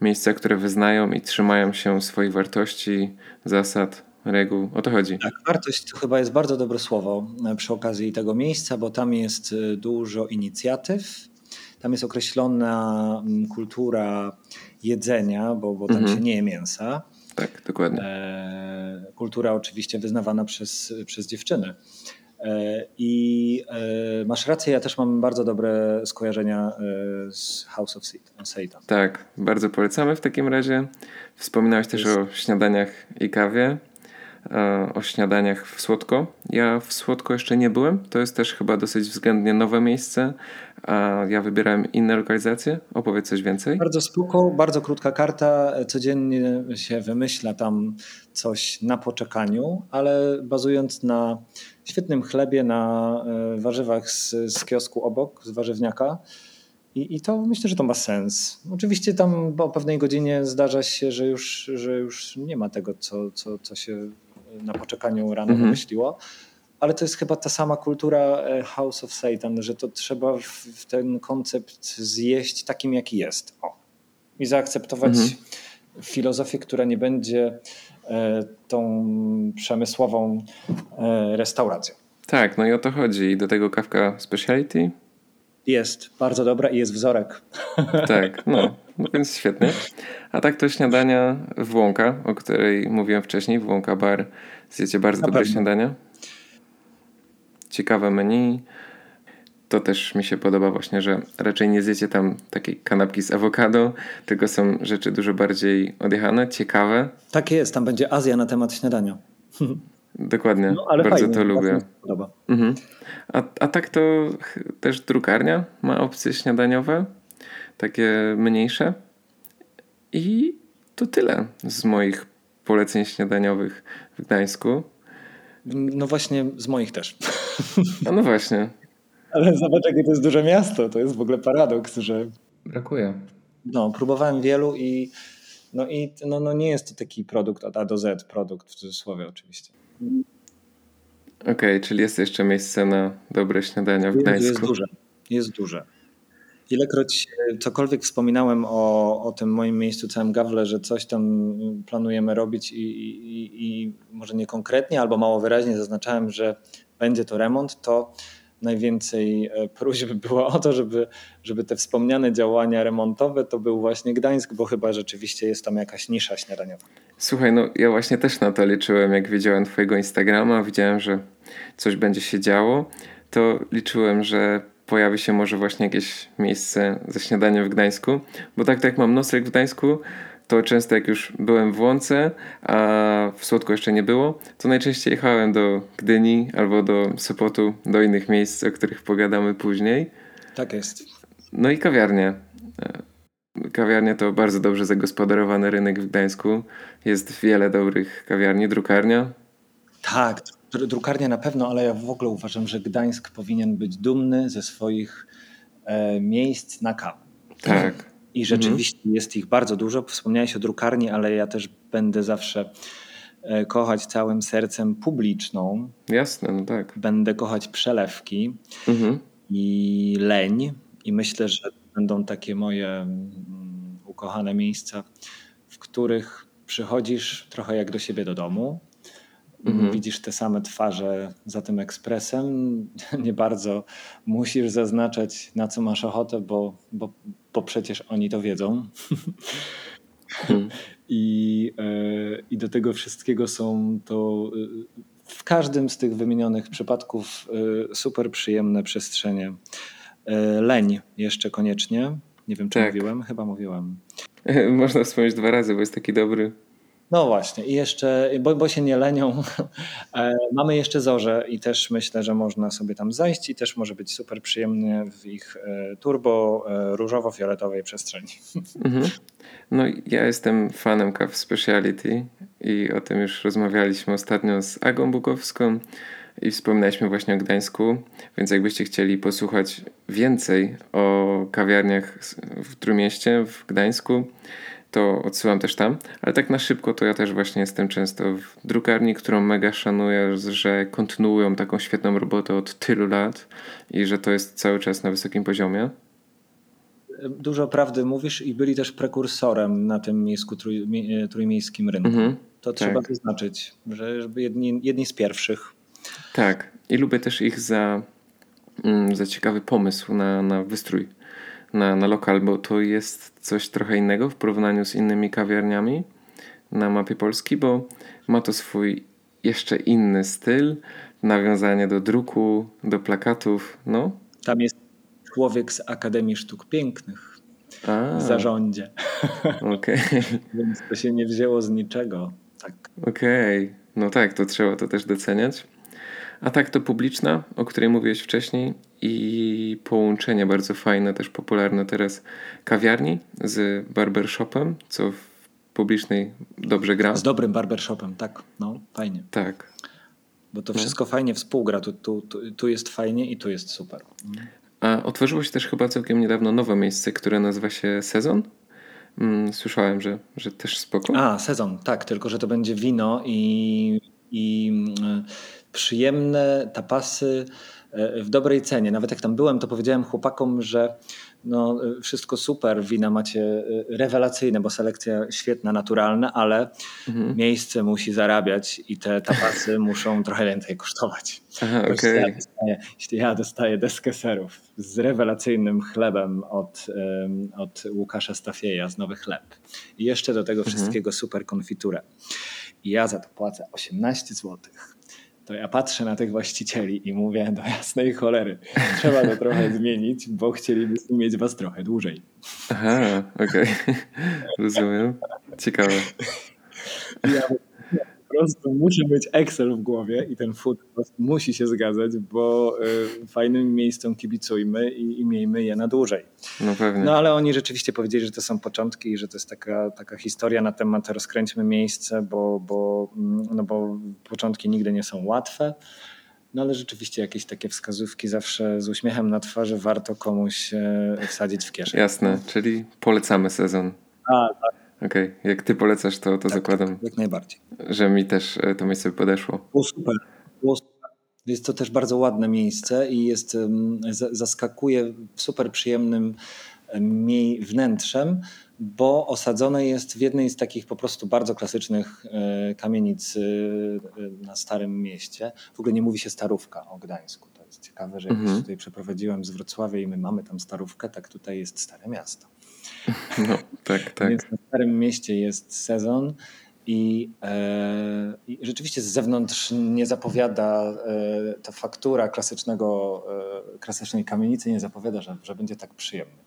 miejsca, które wyznają i trzymają się swoich wartości, zasad, reguł. O to chodzi. Tak, wartość to chyba jest bardzo dobre słowo e, przy okazji tego miejsca, bo tam jest e, dużo inicjatyw. Tam jest określona mm, kultura jedzenia, bo, bo tam mhm. się nie je mięsa. Tak, dokładnie. E, kultura oczywiście wyznawana przez, przez dziewczyny. E, I e, masz rację, ja też mam bardzo dobre skojarzenia e, z House of Satan. Tak, bardzo polecamy w takim razie. Wspominałeś też o śniadaniach i kawie. O śniadaniach w Słodko. Ja w Słodko jeszcze nie byłem. To jest też chyba dosyć względnie nowe miejsce. A ja wybierałem inne lokalizacje. Opowiedz coś więcej. Bardzo spoko, bardzo krótka karta. Codziennie się wymyśla tam coś na poczekaniu, ale bazując na świetnym chlebie, na e, warzywach z, z kiosku obok, z warzywniaka. I, I to myślę, że to ma sens. Oczywiście tam o pewnej godzinie zdarza się, że już, że już nie ma tego, co, co, co się na poczekaniu rano mhm. wymyśliło. Ale to jest chyba ta sama kultura e, House of Satan, że to trzeba w, ten koncept zjeść takim, jaki jest. O. I zaakceptować mhm. filozofię, która nie będzie tą przemysłową e, restauracją. Tak, no i o to chodzi. I do tego kawka speciality jest bardzo dobra i jest wzorek. Tak, no, no więc świetnie. A tak to śniadania w Łąka, o której mówiłem wcześniej, w Łąka Bar. Zjecie bardzo Na dobre pewno. śniadania. Ciekawe menu. To też mi się podoba właśnie, że raczej nie zjecie tam takiej kanapki z awokado, tylko są rzeczy dużo bardziej odjechane, ciekawe. Tak jest, tam będzie Azja na temat śniadania. Dokładnie, no, bardzo fajnie, to lubię. Mhm. A, a tak to też drukarnia ma opcje śniadaniowe, takie mniejsze. I to tyle z moich poleceń śniadaniowych w Gdańsku. No właśnie, z moich też. A no właśnie. Ale zobacz, jakie to jest duże miasto. To jest w ogóle paradoks, że. Brakuje. No, próbowałem wielu i. No i no, no nie jest to taki produkt od A do Z, produkt w cudzysłowie oczywiście. Okej, okay, czyli jest jeszcze miejsce na dobre śniadania w Gdańsku. Jest duże, jest duże. Ilekroć cokolwiek wspominałem o, o tym moim miejscu, całym gawle, że coś tam planujemy robić i, i, i może nie konkretnie albo mało wyraźnie zaznaczałem, że będzie to remont, to najwięcej e, próśb było o to, żeby, żeby te wspomniane działania remontowe to był właśnie Gdańsk, bo chyba rzeczywiście jest tam jakaś nisza śniadaniowa. Słuchaj, no ja właśnie też na to liczyłem, jak widziałem twojego Instagrama, widziałem, że coś będzie się działo, to liczyłem, że pojawi się może właśnie jakieś miejsce ze śniadaniem w Gdańsku, bo tak, tak jak mam nosek w Gdańsku, to często jak już byłem w Łące, a w Słodku jeszcze nie było, to najczęściej jechałem do Gdyni albo do Sopotu, do innych miejsc, o których pogadamy później. Tak jest. No i kawiarnie. Kawiarnia to bardzo dobrze zagospodarowany rynek w Gdańsku. Jest wiele dobrych kawiarni, drukarnia. Tak, drukarnia na pewno, ale ja w ogóle uważam, że Gdańsk powinien być dumny ze swoich e, miejsc na kawę. Tak. I mhm. rzeczywiście mhm. jest ich bardzo dużo. Wspomniałeś o drukarni, ale ja też będę zawsze e, kochać całym sercem publiczną. Jasne, no tak. Będę kochać przelewki mhm. i leń. I myślę, że będą takie moje mm, ukochane miejsca, w których przychodzisz trochę jak do siebie do domu. Mhm. Widzisz te same twarze za tym ekspresem. Nie bardzo musisz zaznaczać, na co masz ochotę, bo, bo, bo przecież oni to wiedzą. Mhm. I, e, I do tego wszystkiego są to e, w każdym z tych wymienionych przypadków e, super przyjemne przestrzenie. Leń jeszcze koniecznie. Nie wiem, czy tak. mówiłem? Chyba mówiłem. Można wspomnieć dwa razy, bo jest taki dobry. No właśnie, i jeszcze, bo, bo się nie lenią, e, mamy jeszcze zorze i też myślę, że można sobie tam zajść i też może być super przyjemnie w ich e, turbo e, różowo-fioletowej przestrzeni. Mhm. No ja jestem fanem kaw speciality i o tym już rozmawialiśmy ostatnio z Agą Bukowską i wspominaliśmy właśnie o Gdańsku, więc jakbyście chcieli posłuchać więcej o kawiarniach w Trójmieście, w Gdańsku, to odsyłam też tam. Ale tak na szybko to ja też właśnie jestem często w drukarni, którą mega szanuję, że kontynuują taką świetną robotę od tylu lat i że to jest cały czas na wysokim poziomie. Dużo prawdy mówisz i byli też prekursorem na tym miejscu trój, trójmiejskim rynku. Mhm, to tak. trzeba wyznaczyć, że jedni, jedni z pierwszych. Tak. I lubię też ich za, mm, za ciekawy pomysł na, na wystrój na, na lokal, bo to jest coś trochę innego w porównaniu z innymi kawiarniami na mapie Polski, bo ma to swój jeszcze inny styl, nawiązanie do druku, do plakatów, no. Tam jest człowiek z Akademii Sztuk Pięknych A. w zarządzie. Okay. Więc to się nie wzięło z niczego. Tak. Okej, okay. no tak, to trzeba to też doceniać. A tak to publiczna, o której mówiłeś wcześniej i połączenie bardzo fajne, też popularne teraz kawiarni z barbershopem, co w publicznej dobrze gra. Z dobrym barbershopem, tak, no fajnie. Tak. Bo to no. wszystko no. fajnie współgra, tu, tu, tu, tu jest fajnie i tu jest super. A otworzyło się też chyba całkiem niedawno nowe miejsce, które nazywa się Sezon. Mm, słyszałem, że, że też spoko. A, sezon, tak, tylko że to będzie wino i, i mm, przyjemne tapasy e, w dobrej cenie. Nawet jak tam byłem, to powiedziałem chłopakom, że no, wszystko super, wina macie e, rewelacyjne, bo selekcja świetna, naturalna, ale mhm. miejsce musi zarabiać i te tapasy muszą trochę więcej kosztować. Aha, okay. ja dostaję, jeśli ja dostaję deskę serów z rewelacyjnym chlebem od, od Łukasza Stafieja z Nowy Chleb i jeszcze do tego mhm. wszystkiego super konfiturę i ja za to płacę 18 złotych to ja patrzę na tych właścicieli i mówię do jasnej cholery, trzeba to trochę zmienić, bo chcielibyśmy mieć was trochę dłużej. Aha, okej. Okay. Rozumiem. Ciekawe. Ja prostu muszę mieć Excel w głowie i ten food musi się zgadzać, bo y, fajnym miejscom kibicujmy i, i miejmy je na dłużej. No pewnie. No ale oni rzeczywiście powiedzieli, że to są początki i że to jest taka, taka historia na temat rozkręćmy miejsce, bo, bo, mm, no bo początki nigdy nie są łatwe. No ale rzeczywiście jakieś takie wskazówki zawsze z uśmiechem na twarzy warto komuś e, wsadzić w kieszeń. Jasne, czyli polecamy sezon. A, tak. Okej, okay. jak ty polecasz, to, to tak, zakładam. Tak, jak najbardziej. Że mi też e, to miejsce podeszło. Było super. Było super. Jest to też bardzo ładne miejsce i jest, zaskakuje super przyjemnym wnętrzem, bo osadzone jest w jednej z takich po prostu bardzo klasycznych e, kamienic e, na Starym Mieście. W ogóle nie mówi się Starówka o Gdańsku. To jest ciekawe, że jak mhm. się tutaj przeprowadziłem z Wrocławia i my mamy tam Starówkę, tak tutaj jest Stare Miasto. No, tak, tak. Więc na Starym Mieście jest sezon i, e, i rzeczywiście z zewnątrz nie zapowiada e, ta faktura klasycznego, e, klasycznej kamienicy, nie zapowiada, że, że będzie tak przyjemny.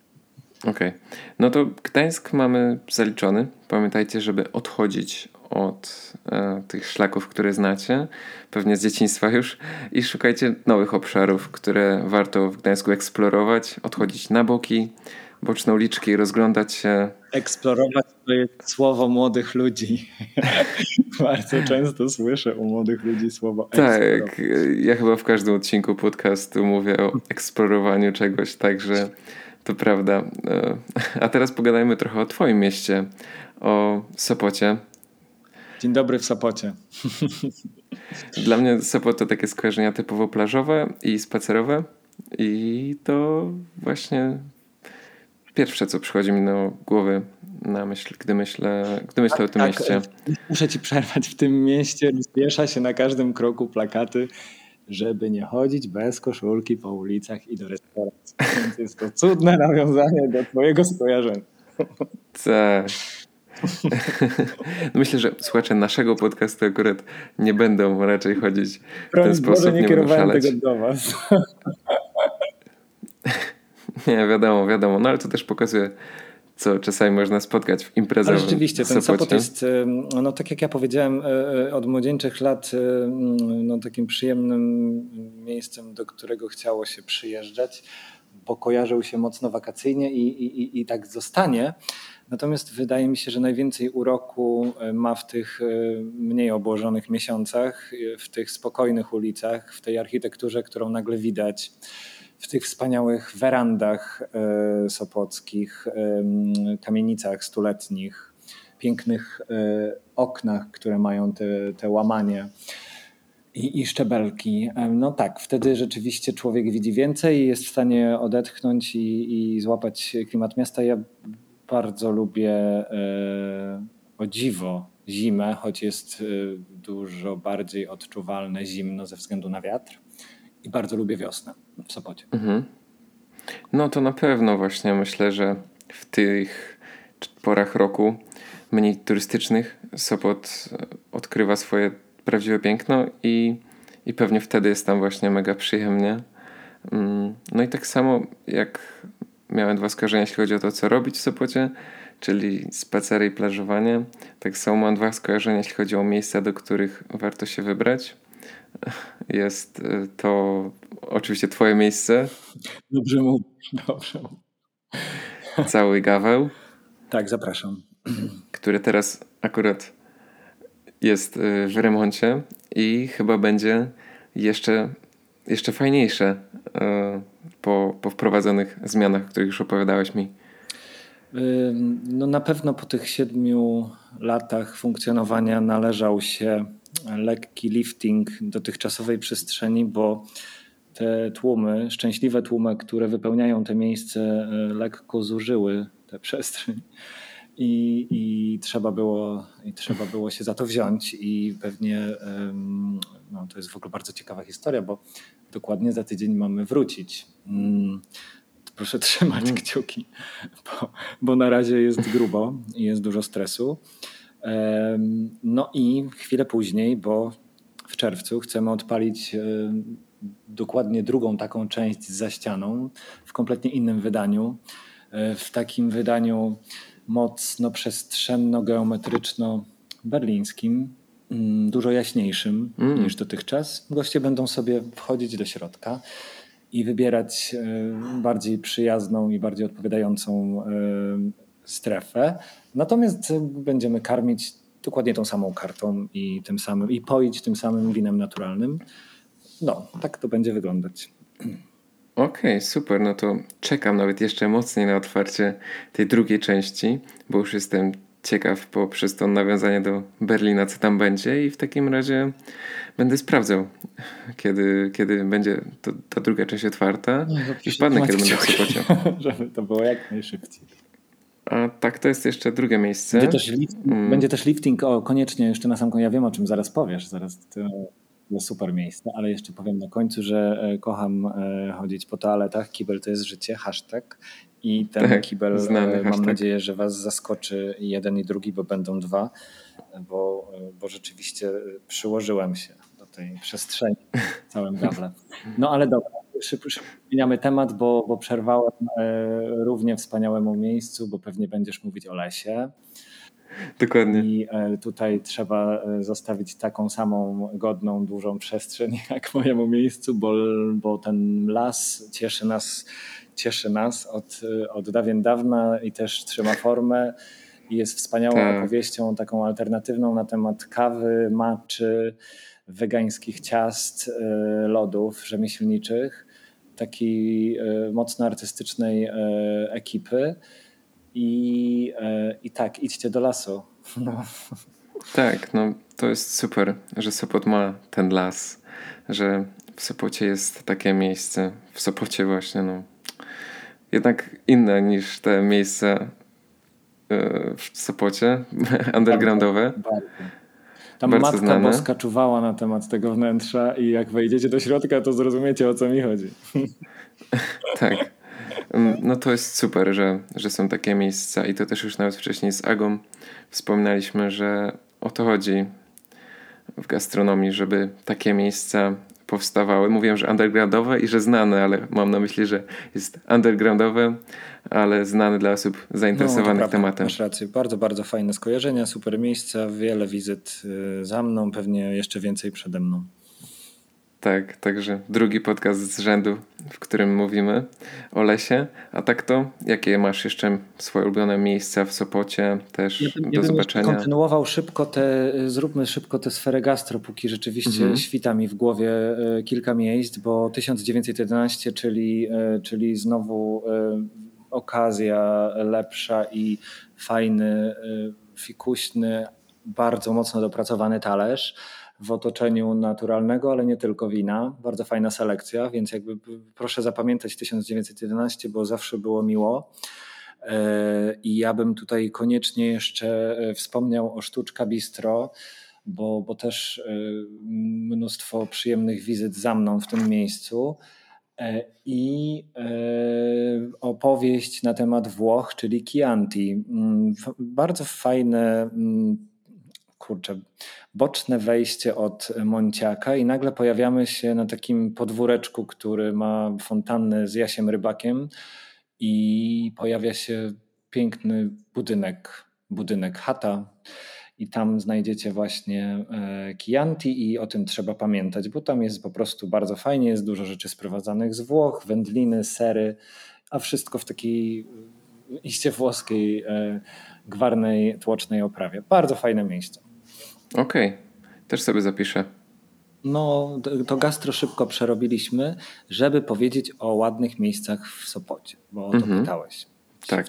Okej. Okay. No to Gdańsk mamy zaliczony. Pamiętajcie, żeby odchodzić od e, tych szlaków, które znacie, pewnie z dzieciństwa już, i szukajcie nowych obszarów, które warto w Gdańsku eksplorować, odchodzić na boki, boczne uliczki, rozglądać się. Eksplorować to jest słowo młodych ludzi. Bardzo często słyszę u młodych ludzi słowo Tak, ja chyba w każdym odcinku podcastu mówię o eksplorowaniu czegoś, także To prawda. E, a teraz pogadajmy trochę o Twoim mieście, o Sopocie. Dzień dobry w Sopocie. Dla mnie Sopot to takie skojarzenia typowo plażowe i spacerowe. I to właśnie pierwsze, co przychodzi mi do głowy na myśl, gdy myślę, gdy myślę tak, o tym tak, mieście. Muszę ci przerwać. W tym mieście rozwiesza się na każdym kroku plakaty, żeby nie chodzić bez koszulki po ulicach i do restauracji. Więc jest to cudne nawiązanie do twojego skojarzenia. Tak. Myślę, że słuchacze naszego podcastu akurat nie będą raczej chodzić w ten sposób. nie, nie kierowałem tego do was. Nie, wiadomo, wiadomo. No ale to też pokazuje, co czasami można spotkać w imprezach. Ale rzeczywiście, ten Sopot jest, no tak jak ja powiedziałem, e, e, od młodzieńczych lat no, takim przyjemnym miejscem, do którego chciało się przyjeżdżać, bo kojarzył się mocno wakacyjnie i, i, i tak zostanie. Natomiast wydaje mi się, że najwięcej uroku ma w tych mniej obłożonych miesiącach, w tych spokojnych ulicach, w tej architekturze, którą nagle widać w tych wspaniałych werandach e, sopockich, kamienicach stuletnich, pięknych e, oknach, które mają te, te łamanie. I, i, szczebelki. No tak, wtedy rzeczywiście człowiek widzi więcej i jest w stanie odetchnąć i, i złapać klimat miasta. Ja bardzo lubię e, o dziwo zimę, choć jest dużo bardziej odczuwalne zimno ze względu na wiatr i bardzo lubię wiosnę w Sopocie. Mhm. No to na pewno właśnie myślę, że w tych porach roku mniej turystycznych Sopot odkrywa swoje prawdziwe piękno i, i pewnie wtedy jest tam właśnie mega przyjemnie. Mm, no i tak samo jak miałem dwa skojarzenia, jeśli chodzi o to, co robić w Sopocie, czyli spacery i plażowanie, tak samo mam dwa skojarzenia, jeśli chodzi o miejsca, do których warto się wybrać. Jest y, to oczywiście twoje miejsce. Dobrze mu, dobrze mu. Cały Gaweł. Tak, zapraszam. Który teraz akurat jest y, w remoncie i chyba będzie jeszcze, jeszcze fajniejsze y, po, po wprowadzonych zmianach, o których już opowiadałeś mi. No na pewno po tych siedmiu latach funkcjonowania należał się lekki lifting dotychczasowej przestrzeni, bo te tłumy, szczęśliwe tłumy, które wypełniają te miejsce, e, lekko zużyły tę przestrzeń. I, i, trzeba było, I trzeba było się za to wziąć, i pewnie no, to jest w ogóle bardzo ciekawa historia, bo dokładnie za tydzień mamy wrócić. Mm, proszę trzymać mm. kciuki, bo, bo na razie jest grubo i jest dużo stresu. No i chwilę później, bo w czerwcu chcemy odpalić dokładnie drugą taką część za ścianą w kompletnie innym wydaniu. E, w takim wydaniu mocno przestrzenno-geometryczno-berlińskim, mm, dużo jaśniejszym mm. niż dotychczas. Goście będą sobie wchodzić do środka i wybierać e, bardziej przyjazną i bardziej odpowiadającą e, strefę. Natomiast będziemy karmić dokładnie tą samą kartą i tym samym i poić tym samym winem naturalnym. No, tak to będzie wyglądać. Okej, okay, super. No to czekam nawet jeszcze mocniej na otwarcie tej drugiej części, bo już jestem ciekaw poprzez to nawiązanie do Berlina, co tam będzie i w takim razie będę sprawdzał, kiedy, kiedy będzie to, ta druga część otwarta no, i wpadnę, kiedy będę Sopocie. Żeby to było jak najszybciej. A tak, to jest jeszcze drugie miejsce. Będzie też, lift, mm. będzie też lifting, o koniecznie jeszcze na sam koniec, ja wiem o czym zaraz powiesz, zaraz to, to super miejsce, ale jeszcze powiem na końcu, że e, kocham e, chodzić po toaletach, kibel to jest życie, hashtag i ten tak, kibel e, mam hashtag. nadzieję, że was zaskoczy jeden i drugi, bo będą dwa, bo, bo rzeczywiście przyłożyłem się do tej przestrzeni całym gawle. No ale dobra, szybko, zmieniamy temat, bo, bo przerwałem równie wspaniałemu miejscu, bo pewnie będziesz mówić o lesie. Dokładnie. I e, tutaj trzeba e, zostawić taką samą godną, dużą przestrzeń jak mojemu miejscu, bo, bo ten las cieszy nas, cieszy nas od, od dawien dawna i też trzyma formę. I jest wspaniałą tak. opowieścią, taką alternatywną na temat kawy, maczy, wegańskich ciast, lodów rzemieślniczych takiej mocno artystycznej ekipy. I, I tak, idźcie do lasu. No. Tak, no to jest super, że Sopot ma ten las, że w Sopocie jest takie miejsce, w Sopocie właśnie, no jednak inne niż te miejsca e, w Sopocie, undergroundowe. Bardzo, bardzo. Tam bardzo Matka znane. Boska czuwała na temat tego wnętrza i jak wejdziecie do środka, to zrozumiecie o co mi chodzi. tak. No to jest super, że, że są takie miejsca i to też już nawet wcześniej z Agą wspominaliśmy, że o to chodzi w gastronomii, żeby takie miejsca powstawały. Mówiłem, że undergroundowe i że znane, ale mam na myśli, że jest undergroundowe, ale znane dla osób zainteresowanych no, tematem. Masz rację. Bardzo, bardzo fajne skojarzenia, super miejsca, wiele wizyt y, za mną, pewnie jeszcze więcej przede mną. Tak, także drugi podcast z rzędu, w którym mówimy o lesie. A tak to, jakie masz jeszcze swoje ulubione miejsca w Sopocie też ja do ja zobaczenia? kontynuował szybko te, zróbmy szybko tę sferę gastro, póki rzeczywiście mhm. świta mi w głowie e, kilka miejsc, bo 1911, czyli, e, czyli znowu e, okazja lepsza i fajny, fikuśny, bardzo mocno dopracowany talerz w otoczeniu naturalnego, ale nie tylko wina. Bardzo fajna selekcja, więc jakby proszę zapamiętać 1911, bo zawsze było miło. E, I ja bym tutaj koniecznie jeszcze e, wspomniał o Sztuczka Bistro, bo, bo też e, mnóstwo przyjemnych wizyt za mną w tym miejscu. I opowieść na temat Włoch, czyli Chianti. Mm, bardzo fajne mm, kurczę, boczne wejście od Monciaka i nagle pojawiamy się na takim podwóreczku, który ma fontannę z Jasiem Rybakiem i pojawia się piękny budynek, budynek chata i tam znajdziecie właśnie e, Chianti i o tym trzeba pamiętać, bo tam jest po prostu bardzo fajnie, jest dużo rzeczy sprowadzanych z Włoch, wędliny, sery, a wszystko w takiej iście włoskiej, e, gwarnej, tłocznej oprawie. Bardzo fajne miejsce. Okej, okay. też sobie zapiszę. No, to gastro szybko przerobiliśmy, żeby powiedzieć o ładnych miejscach w Sopocie, bo o to -hmm. pytałeś. Tak.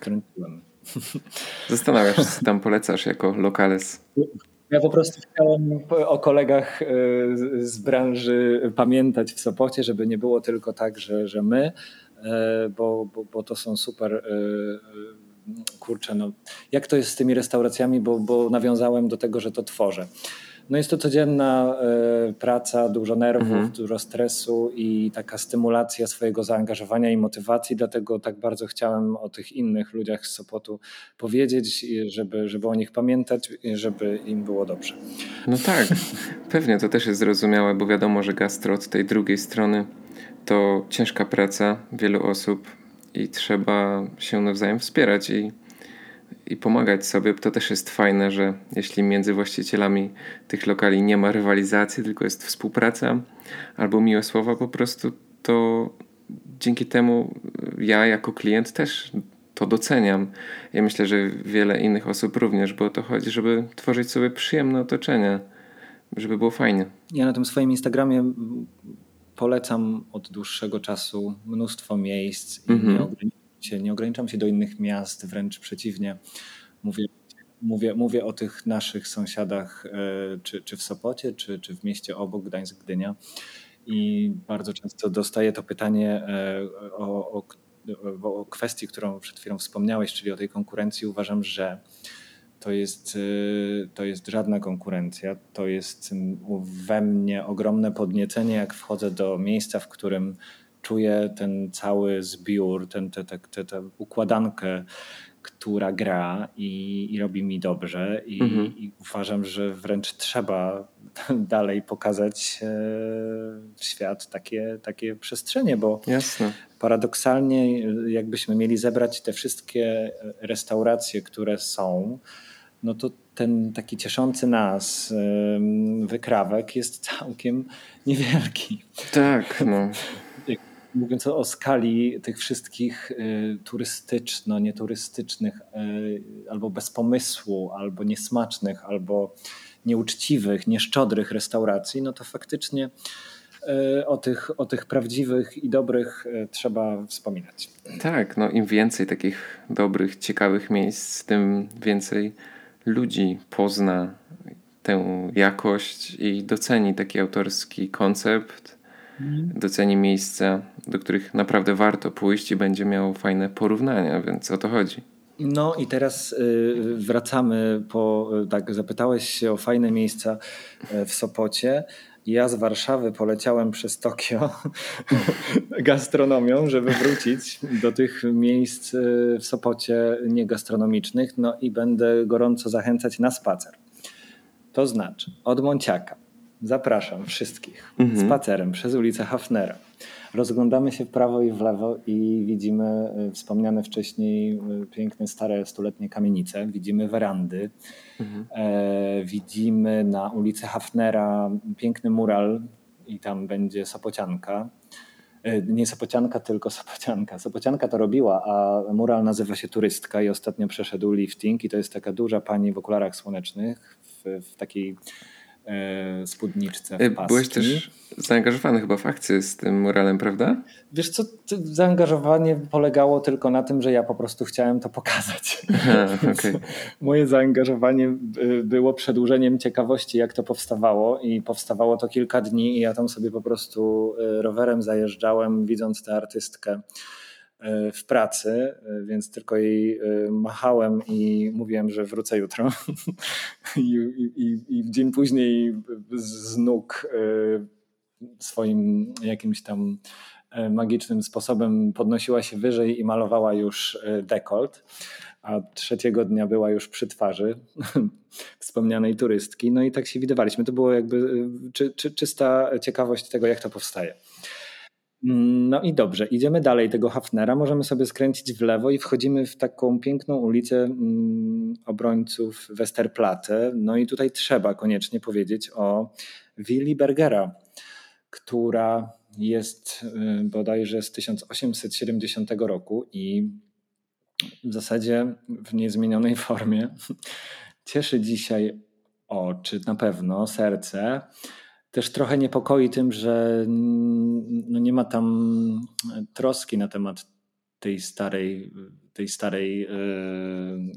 Zastanawiasz się, tam polecasz jako lokales. Ja po prostu chciałem o kolegach e, z branży pamiętać w Sopocie, żeby nie było tylko tak, że, że my, e, bo, bo, bo to są super e, kurczę, no, jak to jest z tymi restauracjami, bo, bo nawiązałem do tego, że to tworzę. No jest to codzienna y, praca, dużo nerwów, mhm. dużo stresu i taka stymulacja swojego zaangażowania i motywacji, dlatego tak bardzo chciałem o tych innych ludziach z Sopotu powiedzieć, żeby, żeby o nich pamiętać, żeby im było dobrze. No tak, pewnie to też jest zrozumiałe, bo wiadomo, że gastro od tej drugiej strony to ciężka praca wielu osób, i trzeba się nawzajem wspierać i, i pomagać sobie. To też jest fajne, że jeśli między właścicielami tych lokali nie ma rywalizacji, tylko jest współpraca albo miłe słowa po prostu, to dzięki temu ja jako klient też to doceniam. Ja myślę, że wiele innych osób również, bo o to chodzi, żeby tworzyć sobie przyjemne otoczenie, żeby było fajnie. Ja na tym swoim Instagramie polecam od dłuższego czasu mnóstwo miejsc i mm -hmm. nie, ograniczam się, nie ograniczam się do innych miast, wręcz przeciwnie. Mówię, mówię, mówię o tych naszych sąsiadach, e, czy, czy w Sopocie, czy, czy w mieście obok, Gdańsk, Gdynia. I bardzo często dostaję to pytanie e, o, o, o kwestii, którą przed chwilą wspomniałeś, czyli o tej konkurencji. Uważam, że to jest, y, to jest żadna konkurencja. To jest we mnie ogromne podniecenie, jak wchodzę do miejsca, w którym czuję ten cały zbiór, tę ten, te, te, te, układankę, która gra i, i robi mi dobrze. I, mhm. I, uważam, że wręcz trzeba dalej pokazać e, w świat takie, takie przestrzenie, bo Jasne. paradoksalnie, jakbyśmy mieli zebrać te wszystkie restauracje, które są, no to ten taki cieszący nas wykrawek jest całkiem niewielki. Tak, no. Mówiąc o skali tych wszystkich y, turystyczno, nieturystycznych, y, albo bez pomysłu, albo niesmacznych, albo nieuczciwych, nieszczodrych restauracji, no to faktycznie o tych, o tych prawdziwych i dobrych trzeba wspominać. Tak, no im więcej takich dobrych, ciekawych miejsc, tym więcej ludzi pozna tę jakość i doceni taki autorski koncept, mhm. doceni miejsca, do których naprawdę warto pójść i będzie miał fajne porównania, więc o to chodzi. No i teraz y, wracamy po, tak zapytałeś się o fajne miejsca e, w Sopocie. Ja z Warszawy poleciałem przez Tokio gastronomią, żeby wrócić do tych miejsc e, w Sopocie niegastronomicznych. No i będę gorąco zachęcać na spacer. To znaczy, od Monciaka zapraszam wszystkich mhm. spacerem przez ulicę Hafnera. Rozglądamy się w prawo i w lewo i widzimy y, wspomniane wcześniej y, piękne, stare, stuletnie kamienice. Widzimy werandy. Mhm. E, widzimy na ulicy Hafnera piękny mural i tam będzie Sopocianka. E, nie Sopocianka, tylko Sopocianka. Sopocianka to robiła, a mural nazywa się Turystka i ostatnio przeszedł lifting i to jest taka duża pani w okularach słonecznych w, w takiej spódniczce w e, paski. Byłeś też zaangażowany chyba w akcję z tym muralem, prawda? Wiesz co, zaangażowanie polegało tylko na tym, że ja po prostu chciałem to pokazać. Aha, okay. Moje zaangażowanie było przedłużeniem ciekawości, jak to powstawało i powstawało to kilka dni i ja tam sobie po prostu e, rowerem zajeżdżałem, widząc tę artystkę E, w pracy, e, więc tylko jej e, machałem i mówiłem, że wrócę jutro. I, i, I, dzień później z nóg swoim jakimś tam magicznym sposobem podnosiła się wyżej i malowała już dekolt, a trzeciego dnia była już przy twarzy wspomnianej turystki. No i tak się widywaliśmy. To było jakby czy, czy, czysta ciekawość tego, jak to powstaje. No i dobrze, idziemy dalej tego Hafnera, możemy sobie skręcić w lewo i wchodzimy w taką piękną ulicę mm, obrońców Westerplatte. No i tutaj trzeba koniecznie powiedzieć o Willi Bergera, która jest y, bodajże z 1870 roku i w zasadzie w niezmienionej formie cieszy dzisiaj oczy, na pewno serce też trochę niepokoi tym, że no nie ma tam troski na temat tej starej, tej starej e,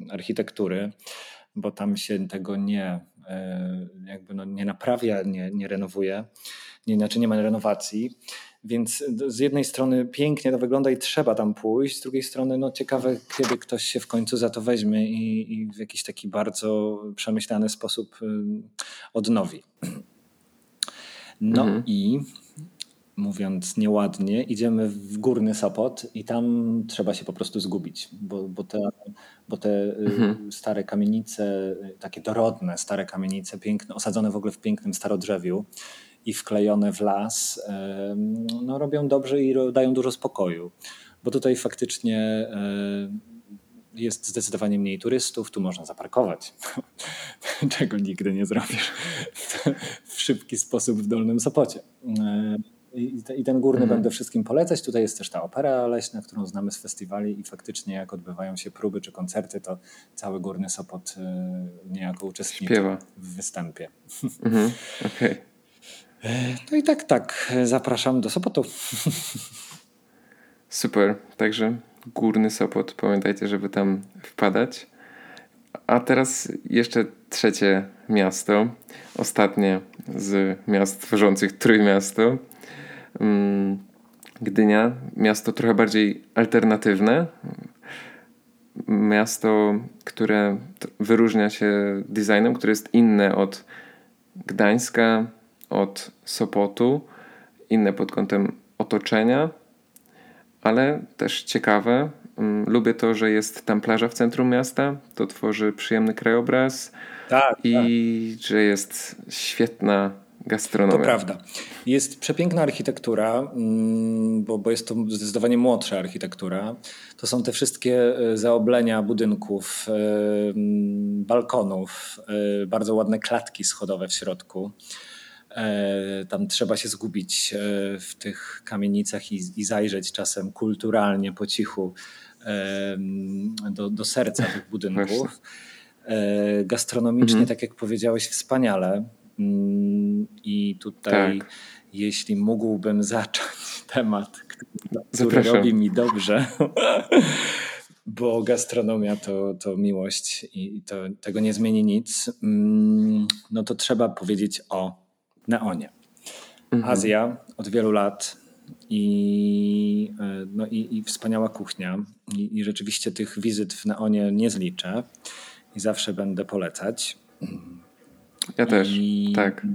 architektury, bo tam się tego nie, e, jakby no nie naprawia, nie, nie renowuje, nie, znaczy nie ma renowacji. Więc z jednej strony pięknie to wygląda i trzeba tam pójść, z drugiej strony no ciekawe, kiedy ktoś się w końcu za to weźmie i, i w jakiś taki bardzo przemyślany sposób odnowi. No mhm. i mówiąc nieładnie, idziemy w górny Sopot i tam trzeba się po prostu zgubić, bo, bo te, bo te y, mhm. stare kamienice, takie dorodne stare kamienice, piękne, osadzone w ogóle w pięknym starodrzewiu i wklejone w las, no, robią dobrze i dają dużo spokoju. Bo tutaj faktycznie jest zdecydowanie mniej turystów, tu można zaparkować, czego nigdy nie zrobisz w szybki sposób w Dolnym Sopocie. E, I ten górny mhm. będę wszystkim polecać. Tutaj jest też ta opera leśna, którą znamy z festiwali i faktycznie jak odbywają się próby czy koncerty, to cały Górny Sopot e, niejako uczestniczy Śpiewa. w występie. Mhm. Okay. E, no i tak, tak. Zapraszam do Sopotu. Super. Także Górny Sopot. Pamiętajcie, żeby tam wpadać. A teraz jeszcze trzecie miasto, ostatnie z miast tworzących Trójmiasto. Mm, Gdynia, miasto trochę bardziej alternatywne. Miasto, które wyróżnia się designem, które jest inne od Gdańska, od Sopotu, inne pod kątem otoczenia ale też ciekawe. Mm, lubię to, że jest tam plaża w centrum miasta. To tworzy przyjemny krajobraz. Tak. I tak. że jest świetna gastronomia. To prawda. Jest przepiękna architektura, mm, bo, bo jest to zdecydowanie młodsza architektura. To są te wszystkie e, zaoblenia budynków, e, balkonów, e, bardzo ładne klatki schodowe w środku. E, tam trzeba się zgubić e, w tych kamienicach i, i zajrzeć czasem kulturalnie, po cichu e, do, do serca tych budynków. Gastronomicznie, mhm. tak jak powiedziałeś, wspaniale. Mm, I tutaj tak. jeśli mógłbym zacząć temat, który, który robi mi dobrze, bo gastronomia to, to miłość i to, tego nie zmieni nic, mm, no to trzeba powiedzieć o neonie. Mhm. Azja od wielu lat i, e, no i, i wspaniała kuchnia. I, I, rzeczywiście tych wizyt w Neonie nie zliczę i zawsze będę polecać. Ja też, I, tak.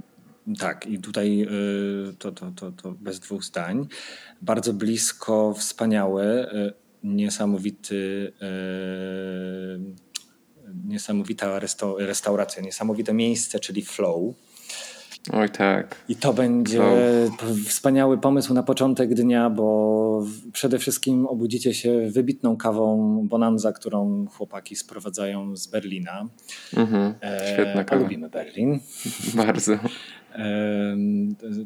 Tak, i tutaj e, to, to, to, to bez dwóch zdań. Bardzo blisko, wspaniały, e, niesamowity, niesamowita restauracja, niesamowite miejsce, czyli Flow Oj tak. I to będzie wspaniały pomysł na początek dnia, bo przede wszystkim obudzicie się wybitną kawą Bonanza, którą chłopaki sprowadzają z Berlina. Mhm, świetna kawa. lubimy Berlin. Bardzo.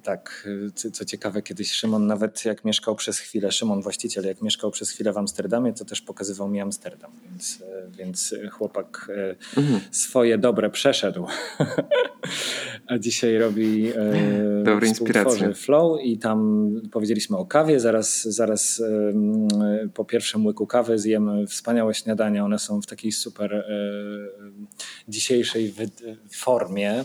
Tak, co ciekawe, kiedyś Szymon nawet jak mieszkał przez chwilę, Szymon właściciel, jak mieszkał przez chwilę w Amsterdamie, to też pokazywał mi Amsterdam, więc, e, więc chłopak e, mhm. swoje dobre przeszedł, a dzisiaj robi e, Dobre inspiracje. flow i tam powiedzieliśmy o kawie, zaraz, zaraz po pierwszym łyku kawy zjemy wspaniałe śniadania, one są w takiej super dzisiejszej formie.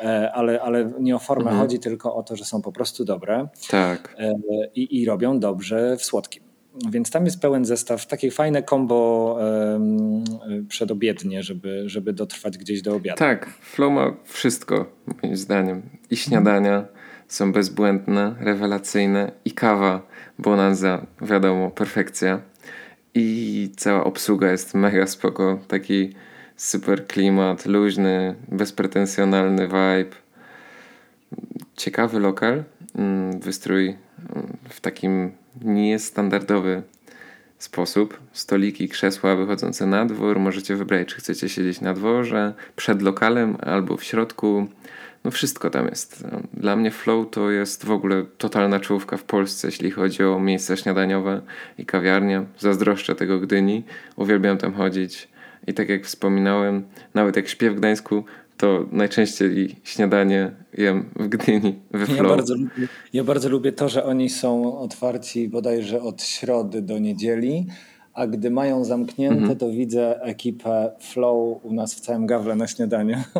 E, ale, ale nie o formę mhm. chodzi, tylko o to, że są po prostu dobre. Tak. E, I, i robią dobrze w słodkim. Więc tam jest pełen zestaw, takie fajne kombo um, przedobiednie, żeby, żeby dotrwać gdzieś do obiadu. Tak, Flow ma wszystko, moim zdaniem. I śniadania są bezbłędne, rewelacyjne, i kawa Bonanza, wiadomo, perfekcja. I cała obsługa jest mega spoko. Taki super klimat, luźny, bezpretensjonalny vibe. Ciekawy lokal, mm, wystrój mm, w takim niestandardowy sposób. Stoliki, krzesła wychodzące na dwór. Możecie wybrać, czy chcecie siedzieć na dworze, przed lokalem albo w środku. No wszystko tam jest. Dla mnie Flow to jest w ogóle totalna czołówka w Polsce, jeśli chodzi o miejsca śniadaniowe i kawiarnie. Zazdroszczę tego Gdyni. Uwielbiam tam chodzić. I tak jak wspominałem, nawet jak śpię w Gdańsku, to najczęściej śniadanie jem w Gdyni, we Flow. Ja bardzo, lubię, ja bardzo lubię to, że oni są otwarci bodajże od środy do niedzieli, a gdy mają zamknięte, mhm. to widzę ekipę Flow u nas w całym gawle na śniadanie.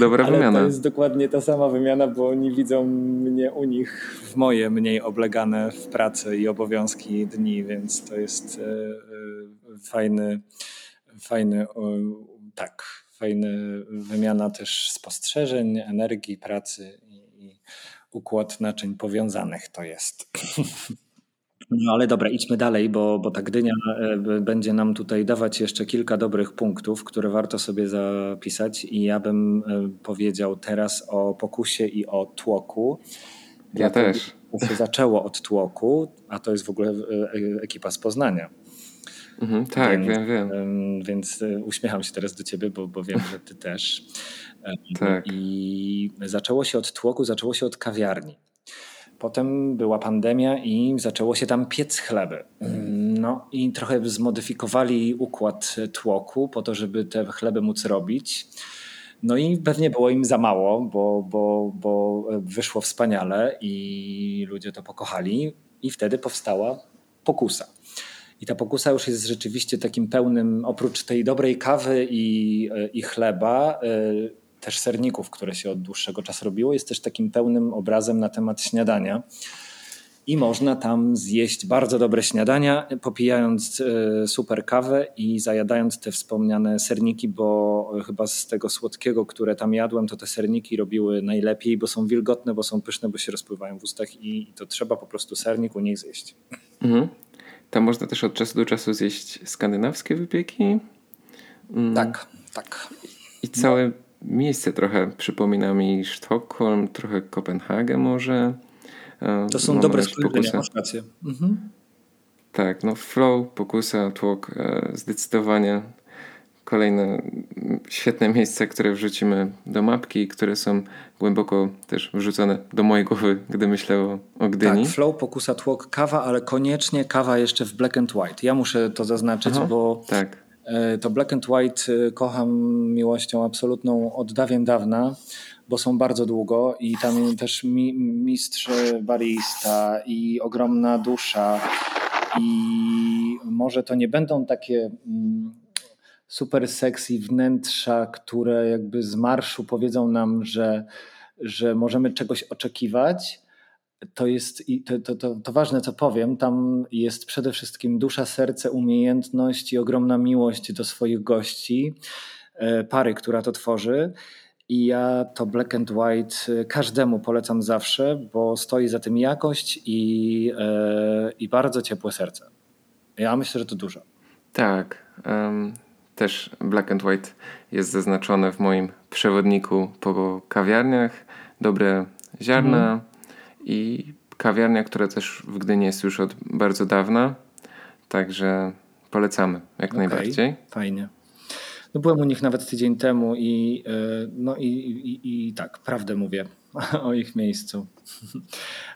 Dobra Ale wymiana. To jest dokładnie ta sama wymiana, bo oni widzą mnie u nich w moje mniej oblegane w pracy i obowiązki dni, więc to jest e, e, fajny, fajny tak, fajny wymiana też spostrzeżeń, energii, pracy i, i układ naczyń powiązanych to jest. No ale dobra, idźmy dalej, bo, bo ta Gdynia e, będzie nam tutaj dawać jeszcze kilka dobrych punktów, które warto sobie zapisać i ja bym e, powiedział teraz o pokusie i o tłoku. Ja też. To się zaczęło od tłoku, a to jest w ogóle e, ekipa z Poznania. Mhm, tak, więc, wiem, wiem. Więc uśmiecham się teraz do ciebie, bo, bo wiem, że ty też. tak. I zaczęło się od tłoku, zaczęło się od kawiarni. Potem była pandemia i zaczęło się tam piec chleby. No i trochę zmodyfikowali układ tłoku po to, żeby te chleby móc robić. No i pewnie było im za mało, bo, bo, bo wyszło wspaniale i ludzie to pokochali. I wtedy powstała pokusa. I ta pokusa już jest rzeczywiście takim pełnym, oprócz tej dobrej kawy i, i chleba, y, też serników, które się od dłuższego czasu robiło, jest też takim pełnym obrazem na temat śniadania. I można tam zjeść bardzo dobre śniadania, popijając e, super kawę i zajadając te wspomniane serniki, bo chyba z tego słodkiego, które tam jadłem, to te serniki robiły najlepiej, bo są wilgotne, bo są pyszne, bo się rozpływają w ustach i to trzeba po prostu sernik u nich zjeść. Mhm. Tam można też od czasu do czasu zjeść skandynawskie wypieki. Mm. Tak, tak. I całe no miejsce trochę przypomina mi Sztokholm, trochę Kopenhagę może. E, to są dobre spojrzenia, masz rację. Mhm. Tak, no flow, pokusa, tłok, e, zdecydowanie kolejne świetne miejsca, które wrzucimy do mapki, które są głęboko też wrzucone do mojej głowy, gdy myślę o, o Gdyni. Tak, flow, pokusa, tłok, kawa, ale koniecznie kawa jeszcze w black and white. Ja muszę to zaznaczyć, Aha, bo tak. E, to Black and White e, kocham miłością absolutną od dawien dawna, bo są bardzo długo i tam też mi, mistrz barista i ogromna dusza i może to nie będą takie mm, super sexy wnętrza, które jakby z marszu powiedzą nam, że, że możemy czegoś oczekiwać, to jest to, to, to, to, ważne, co powiem. Tam jest przede wszystkim dusza, serce, umiejętność i ogromna miłość do swoich gości, e, pary, która to tworzy. I ja to Black and White e, każdemu polecam zawsze, bo stoi za tym jakość i, e, i bardzo ciepłe serce. Ja myślę, że to dużo. Tak. Um, też Black and White jest zaznaczone w moim przewodniku po kawiarniach. Dobre ziarna. Mm i kawiarnia, która też w Gdyni jest już od bardzo dawna, także polecamy jak okay, najbardziej. Fajnie. No byłem u nich nawet tydzień temu i, e, no i, i, i tak, prawdę mówię o ich miejscu.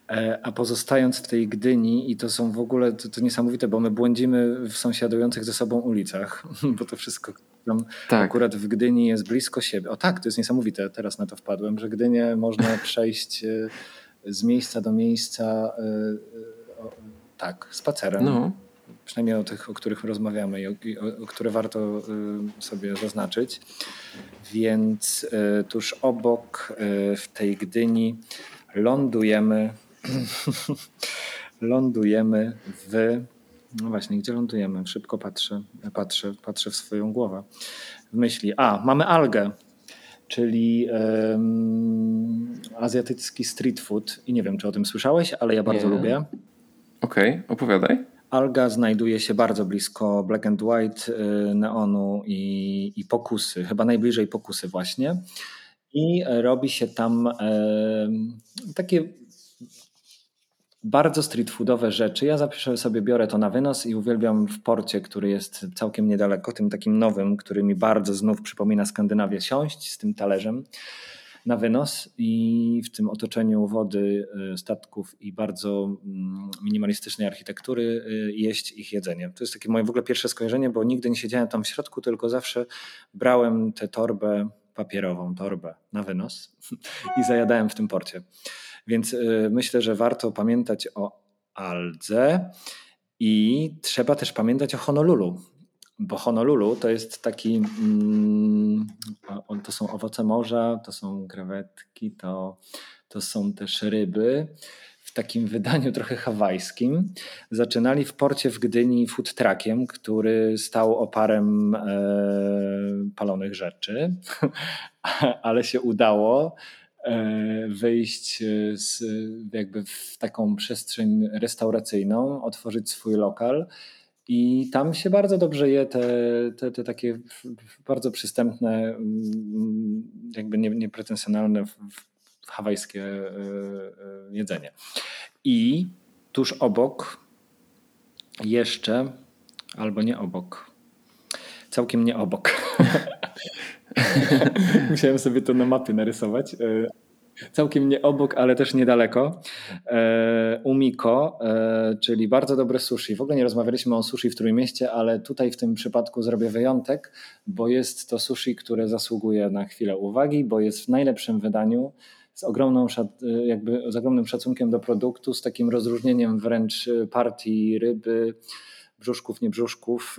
E, a pozostając w tej Gdyni, i to są w ogóle to, to niesamowite, bo my błądzimy w sąsiadujących ze sobą ulicach, bo to wszystko tam tak. akurat w Gdyni jest blisko siebie. O tak, to jest niesamowite, teraz na to wpadłem, że Gdynię można przejść e, z miejsca do miejsca, e, tak, spacerem. No. Przynajmniej o tych, o których rozmawiamy i o, o, o które warto e, sobie zaznaczyć. Więc tuż obok w tej Gdyni lądujemy lądujemy w no właśnie, gdzie lądujemy? Szybko patrzę, patrzę, patrzę w swoją głowę. W myśli, a, mamy algę czyli um, azjatycki street food. I nie wiem, czy o tym słyszałeś, ale ja bardzo nie. lubię. Okej, okay, opowiadaj. Alga znajduje się bardzo blisko Black and White, y, Neonu i, i Pokusy, chyba najbliżej Pokusy właśnie. I robi się tam takie bardzo street foodowe rzeczy. Ja zawsze sobie biorę to na wynos i uwielbiam w porcie, który jest całkiem niedaleko, tym takim nowym, który mi bardzo znów przypomina Skandynawię, siąść z tym talerzem na wynos i w tym otoczeniu wody, y, statków i bardzo mm, minimalistycznej architektury y, jeść ich jedzenie. To jest takie moje w ogóle pierwsze skojarzenie, bo nigdy nie siedziałem tam w środku, tylko zawsze brałem tę torbę, papierową torbę na wynos i zajadałem w tym porcie. Więc y, myślę, że warto pamiętać o Aldze i trzeba też pamiętać o Honolulu. Bo Honolulu to jest taki, mm, to są owoce morza, to są krewetki, to, to są też ryby w takim wydaniu trochę hawajskim. Zaczynali w porcie w Gdyni food truckiem, który stał oparem e, palonych rzeczy, ale się udało E, wyjść z, jakby w taką przestrzeń restauracyjną, otworzyć swój lokal. I tam się bardzo dobrze je te, te, te takie bardzo przystępne, mm, jakby niepretensjonalne hawajskie e, jedzenie. I tuż obok jeszcze, albo nie obok, całkiem nie obok, Musiałem sobie to na mapie narysować. Całkiem nie obok, ale też niedaleko. E, Umiko, e, czyli bardzo dobre sushi. W ogóle nie rozmawialiśmy o sushi w Trójmieście, ale tutaj w tym przypadku zrobię wyjątek, bo jest to sushi, które zasługuje na chwilę uwagi, bo jest w najlepszym wydaniu z, ogromną, jakby, z ogromnym szacunkiem do produktu, z takim rozróżnieniem wręcz partii ryby, brzuszków, nie brzuszków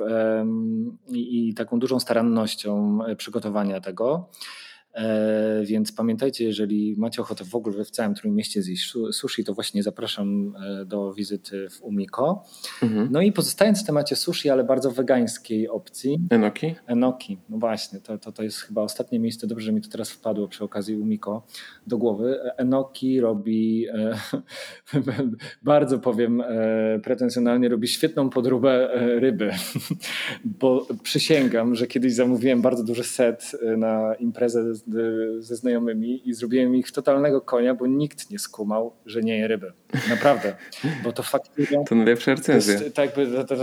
i, i taką dużą starannością e, przygotowania tego. E, więc pamiętajcie, jeżeli macie ochotę w ogóle w całym Trójmieście zjeść sushi, to właśnie zapraszam e, do wizyty w Umiko. Mhm. No i pozostając w temacie sushi, ale bardzo wegańskiej opcji. Enoki? Enoki, no właśnie, to, to, to jest chyba ostatnie miejsce, dobrze, że mi to teraz wpadło przy okazji Umiko do głowy. Enoki robi, e, bardzo powiem pretensjonalnie, robi świetną podróbę ryby, bo przysięgam, że kiedyś zamówiłem bardzo duży set na imprezę ze znajomymi i zrobiłem ich totalnego konia, bo nikt nie skumał, że nie je ryby. Naprawdę. Bo to fakturą... To najlepsza recenzja. To, tak jakby, to, to,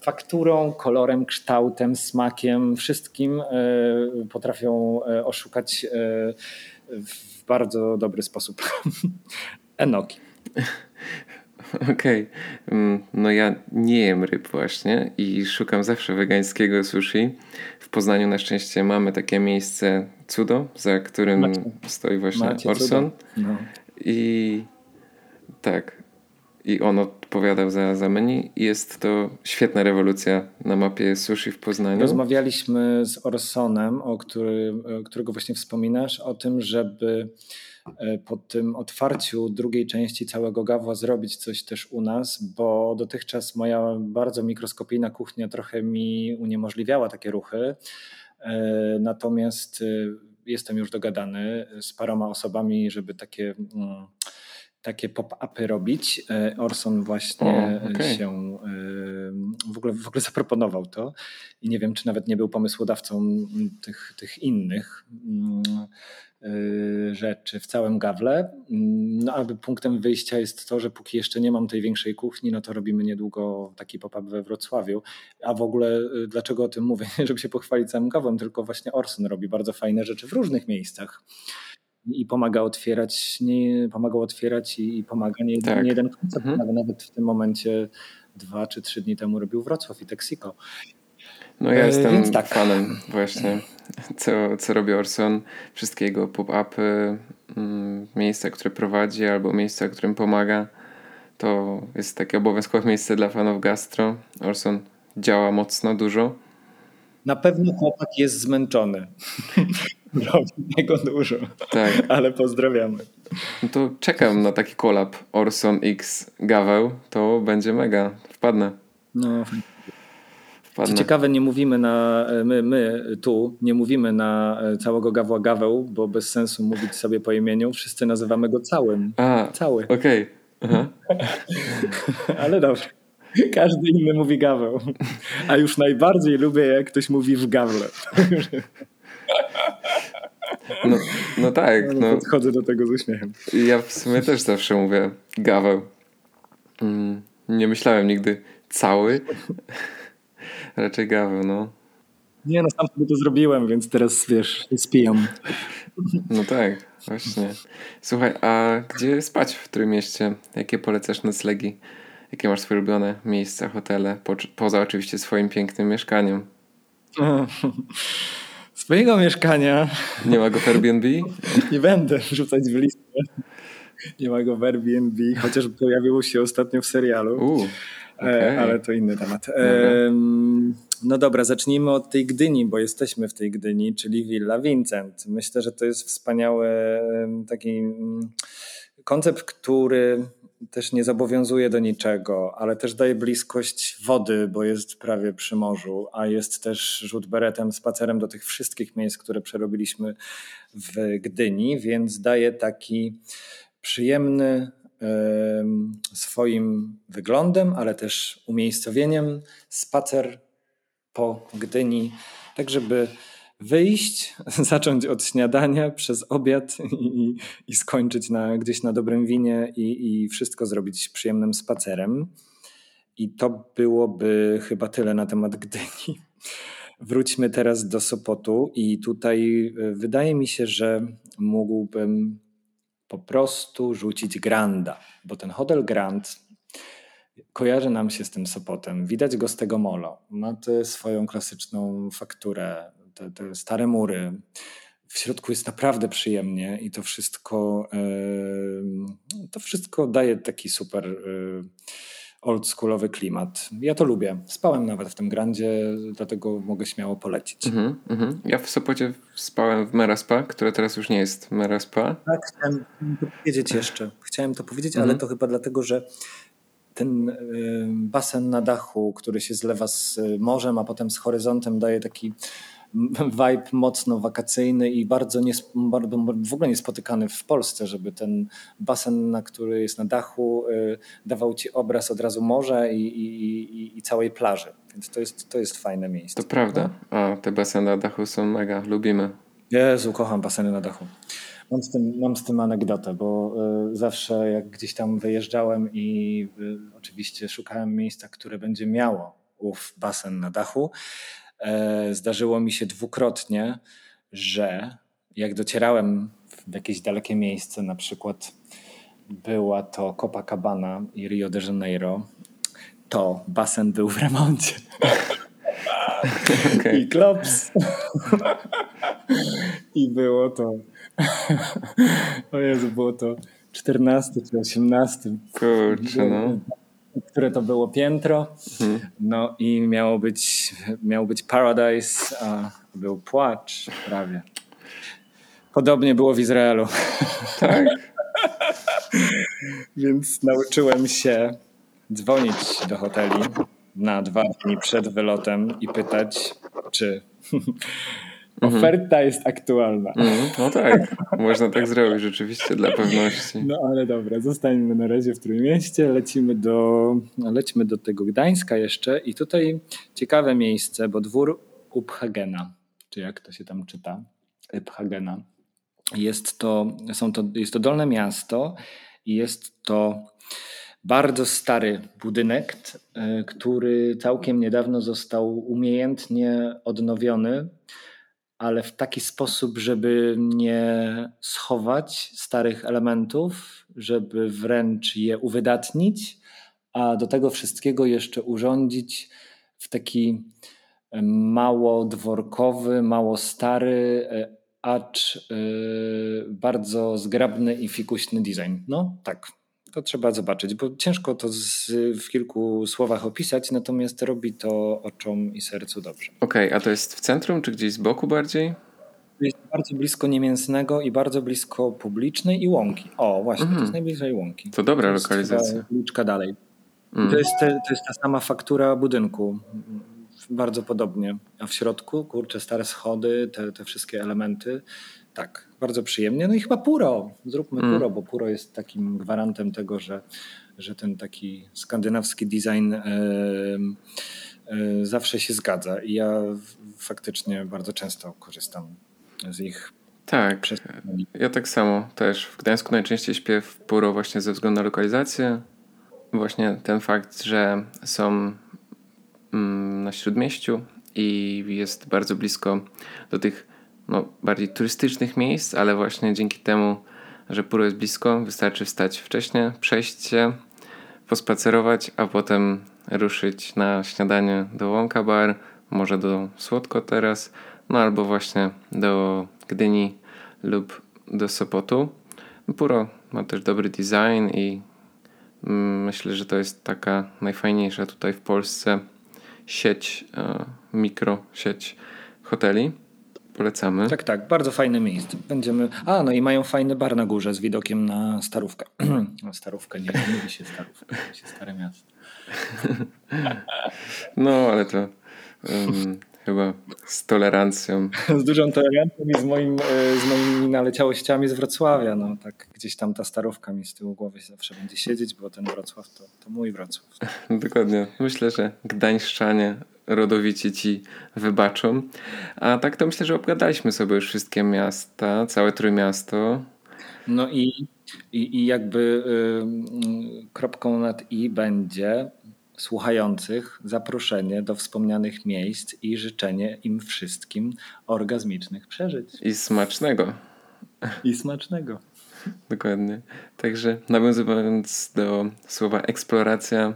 fakturą, kolorem, kształtem, smakiem, wszystkim e, potrafią e, oszukać e, w bardzo dobry sposób. Enoki. Okej. Okay. Mm, no ja nie jem ryb właśnie i szukam zawsze wegańskiego sushi. W Poznaniu na szczęście mamy takie miejsce Cudo, za którym Macie. stoi właśnie Macie Orson. No. I tak. I on odpowiadał za, za menu. Jest to świetna rewolucja na mapie sushi w Poznaniu. Rozmawialiśmy z Orsonem, o który, którego właśnie wspominasz, o tym, żeby po tym otwarciu drugiej części całego Gawła zrobić coś też u nas, bo dotychczas moja bardzo mikroskopijna kuchnia trochę mi uniemożliwiała takie ruchy. E, natomiast e, jestem już dogadany z paroma osobami, żeby takie mm, takie pop-upy robić. Orson właśnie o, okay. się w ogóle, w ogóle zaproponował to i nie wiem, czy nawet nie był pomysłodawcą tych, tych innych. Y, rzeczy w całym gawle. Mm, no aby punktem wyjścia jest to, że póki jeszcze nie mam tej większej kuchni, no to robimy niedługo taki pop-up we Wrocławiu. A w ogóle y, dlaczego o tym mówię? Żeby się pochwalić całym gawłem, tylko właśnie Orson robi bardzo fajne rzeczy w różnych miejscach. I pomaga otwierać, nie, pomagał otwierać i, i pomaga nie, tak. nie jeden koncept. Mhm. Nawet w tym momencie dwa czy trzy dni temu robił Wrocław i Texiko. No ja jestem tak. fanem właśnie, co, co robi Orson, wszystkie jego pop-upy, mm, miejsca, które prowadzi albo miejsca, którym pomaga. To jest takie obowiązkowe miejsce dla fanów gastro. Orson działa mocno, dużo. Na pewno chłopak jest zmęczony. Robi tego dużo. Tak. Ale pozdrawiamy. No to czekam na taki kolab Orson X Gaweł. To będzie mega. Wpadnę. No, co ciekawe, nie mówimy na, my, my tu nie mówimy na e, całego Gawła Gaweł, bo bez sensu mówić sobie po imieniu. Wszyscy nazywamy go całym. A, Cały. Okej. Okay. Ale dobrze. Każdy inny mówi Gaweł. A już najbardziej lubię, jak ktoś mówi w Gawle. No, no tak. No, Podchodzę do tego z uśmiechem. Ja w sumie też zawsze mówię Gaweł. Mm, nie myślałem nigdy cały. Raczej gaweł, no. Nie, no sam sobie to zrobiłem, więc teraz wiesz, spijam. No tak, właśnie. Słuchaj, a gdzie spać w którym mieście? Jakie polecasz noclegi? Jakie masz swoje ulubione miejsca, hotele? Po, poza oczywiście swoim pięknym mieszkaniem. Swojego mieszkania. Nie ma go w Airbnb? Nie będę rzucać w listę. Nie ma go w Airbnb, chociaż pojawiło się ostatnio w serialu. Uh. Okay. Ale to inny temat. No dobra, zacznijmy od tej Gdyni, bo jesteśmy w tej Gdyni, czyli Villa Vincent. Myślę, że to jest wspaniały taki mm, koncept, który też nie zobowiązuje do niczego, ale też daje bliskość wody, bo jest prawie przy morzu, a jest też rzut beretem, spacerem do tych wszystkich miejsc, które przerobiliśmy w Gdyni, więc daje taki przyjemny, swoim wyglądem, ale też umiejscowieniem spacer po Gdyni, tak żeby wyjść, zacząć od śniadania przez obiad i, i skończyć na, gdzieś na dobrym winie i, i wszystko zrobić przyjemnym spacerem. I to byłoby chyba tyle na temat Gdyni. Wróćmy teraz do Sopotu i tutaj e, wydaje mi się, że mógłbym po prostu rzucić Granda, bo ten hotel Grand kojarzy nam się z tym Sopotem. Widać go z tego molo. Ma tę swoją klasyczną fakturę, te, te, stare mury. W środku jest naprawdę przyjemnie i to wszystko, to wszystko daje taki super yy, oldschoolowy klimat. Ja to lubię. Spałem nawet w tym grandzie, dlatego mogę śmiało polecić. Mm -hmm. Ja w Sopocie spałem w Meraspa, które teraz już nie jest Meraspa. Tak, chciałem to powiedzieć jeszcze. Chciałem to powiedzieć, mm -hmm. ale to chyba dlatego, że ten y, basen na dachu, który się zlewa z morzem, a potem z horyzontem daje taki vibe mocno wakacyjny i bardzo, nie, bardzo w ogóle niespotykany w Polsce, żeby ten basen, na który jest na dachu, y, dawał ci obraz od razu morza i, i, i, całej plaży. Więc to jest, to jest fajne miejsce. To prawda. A te baseny na dachu są mega, lubimy. Jezu, kocham baseny na dachu. Mam z tym, mam z tym anegdotę, bo y, zawsze jak gdzieś tam wyjeżdżałem i y, oczywiście szukałem miejsca, które będzie miało ów basen na dachu, zdarzyło mi się dwukrotnie, że jak docierałem w jakieś dalekie miejsce, na przykład była to Copacabana i Rio de Janeiro, to basen był w remoncie. Okay. I klops. I było to. o Jezu, było to 14 czy 18. Kurczę, no. Które to było piętro. Mhm. No i miało być, miał być Paradise, a był płacz prawie. Podobnie było w Izraelu. Tak? Więc nauczyłem się dzwonić do hoteli na dwa dni przed wylotem i pytać, czy mhm. oferta jest aktualna. Mm, no tak, można tak zrobić rzeczywiście dla pewności. No ale dobra, zostańmy na razie w Trójmieście, lecimy do, lecimy do tego Gdańska jeszcze i tutaj ciekawe miejsce, bo dwór Uphagena, czy jak to się tam czyta, Uphagena. Jest to, są to, jest to dolne miasto i jest to bardzo stary budynek, e, który całkiem niedawno został umiejętnie odnowiony, ale w taki sposób, żeby nie schować starych elementów, żeby wręcz je uwydatnić, a do tego wszystkiego jeszcze urządzić w taki e, mało dworkowy, mało stary, e, acz bardzo zgrabny i fikuśny design. No tak, to trzeba zobaczyć, bo ciężko to z, w kilku słowach opisać, natomiast robi to oczom i sercu dobrze. Okej, okay, a to jest w centrum, czy gdzieś z boku bardziej? Jest bardzo blisko Niemięsnego i bardzo blisko publicznej i łąki. O, właśnie, mm. to jest mhm. najbliżej łąki. To dobra to lokalizacja. Liczka dalej. Mm. To, jest te, to jest ta sama faktura budynku. Bardzo podobnie. A w środku, kurczę, stare schody, te, te wszystkie elementy. Tak, bardzo przyjemnie. No i chyba Puro. Zróbmy mm. Puro, bo Puro jest takim gwarantem tego, że, że ten taki skandynawski design e, e, zawsze się zgadza. I ja faktycznie bardzo często korzystam z ich. Tak, ja tak samo też. W Gdańsku najczęściej śpię w Puro właśnie ze względu na lokalizację. Właśnie ten fakt, że są mm, na śródmieściu i jest bardzo blisko do tych no, bardziej turystycznych miejsc, ale właśnie dzięki temu, że Puro jest blisko, wystarczy wstać wcześniej, przejść się, pospacerować, a potem ruszyć na śniadanie do Łąka Bar, może do Słodko teraz, no albo właśnie do Gdyni lub do Sopotu. Puro ma też dobry design i mm, myślę, że to jest taka najfajniejsza tutaj w Polsce sieć, e, mikro sieć hoteli. Polecamy. Tak, tak, bardzo fajne miejsce. Będziemy. A, no i mają fajny bar na górze z widokiem na Starówkę. no, starówkę, nie, mówi się Starówkę, mówi się Stare Miasto. no, ale to um, chyba z tolerancją. z dużą tolerancją i z, moim, e, z moimi naleciałościami z Wrocławia. No, tak gdzieś tam ta Starówka mi z tyłu głowy zawsze będzie siedzieć, bo ten Wrocław to, to mój Wrocław. Dokładnie. Myślę, że gdańszczanie rodowici ci wybaczą. A tak to myślę, że obgadaliśmy sobie już wszystkie miasta, całe Trójmiasto. No i, i, i jakby y, kropką nad i będzie słuchających zaproszenie do wspomnianych miejsc i życzenie im wszystkim orgazmicznych przeżyć. I smacznego. I smacznego. Dokładnie. Także nawiązując do słowa eksploracja,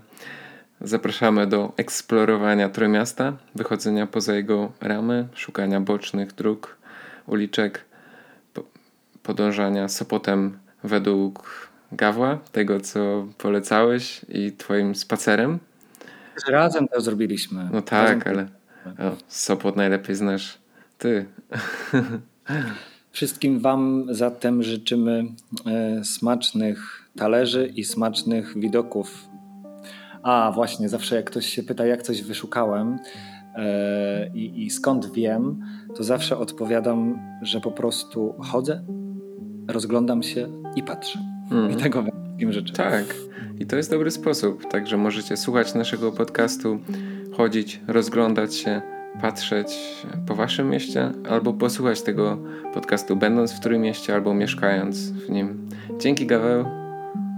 Zapraszamy do eksplorowania Trójmiasta, wychodzenia poza jego ramy, szukania bocznych dróg, uliczek, podążania Sopotem według Gawła, tego co polecałeś i twoim spacerem. Razem to zrobiliśmy. No tak, ale o, Sopot najlepiej znasz ty. Wszystkim Wam zatem życzymy e, smacznych talerzy i smacznych widoków a właśnie, zawsze jak ktoś się pyta, jak coś wyszukałem e, i, i skąd wiem, to zawsze odpowiadam, że po prostu chodzę, rozglądam się i patrzę. Mm. I tego wszystkim życzę. Tak. I to jest dobry sposób. Także możecie słuchać naszego podcastu, chodzić, rozglądać się, patrzeć po waszym mieście, albo posłuchać tego podcastu będąc w którym mieście, albo mieszkając w nim. Dzięki Gaweł.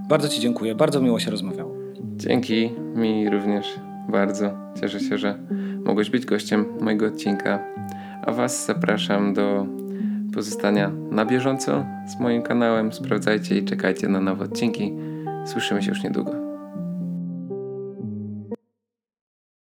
Bardzo Ci dziękuję. Bardzo miło się rozmawiało. Dzięki mi również bardzo. Cieszę się, że mogłeś być gościem mojego odcinka. A Was zapraszam do pozostania na bieżąco z moim kanałem. Sprawdzajcie i czekajcie na nowe odcinki. Słyszymy się już niedługo.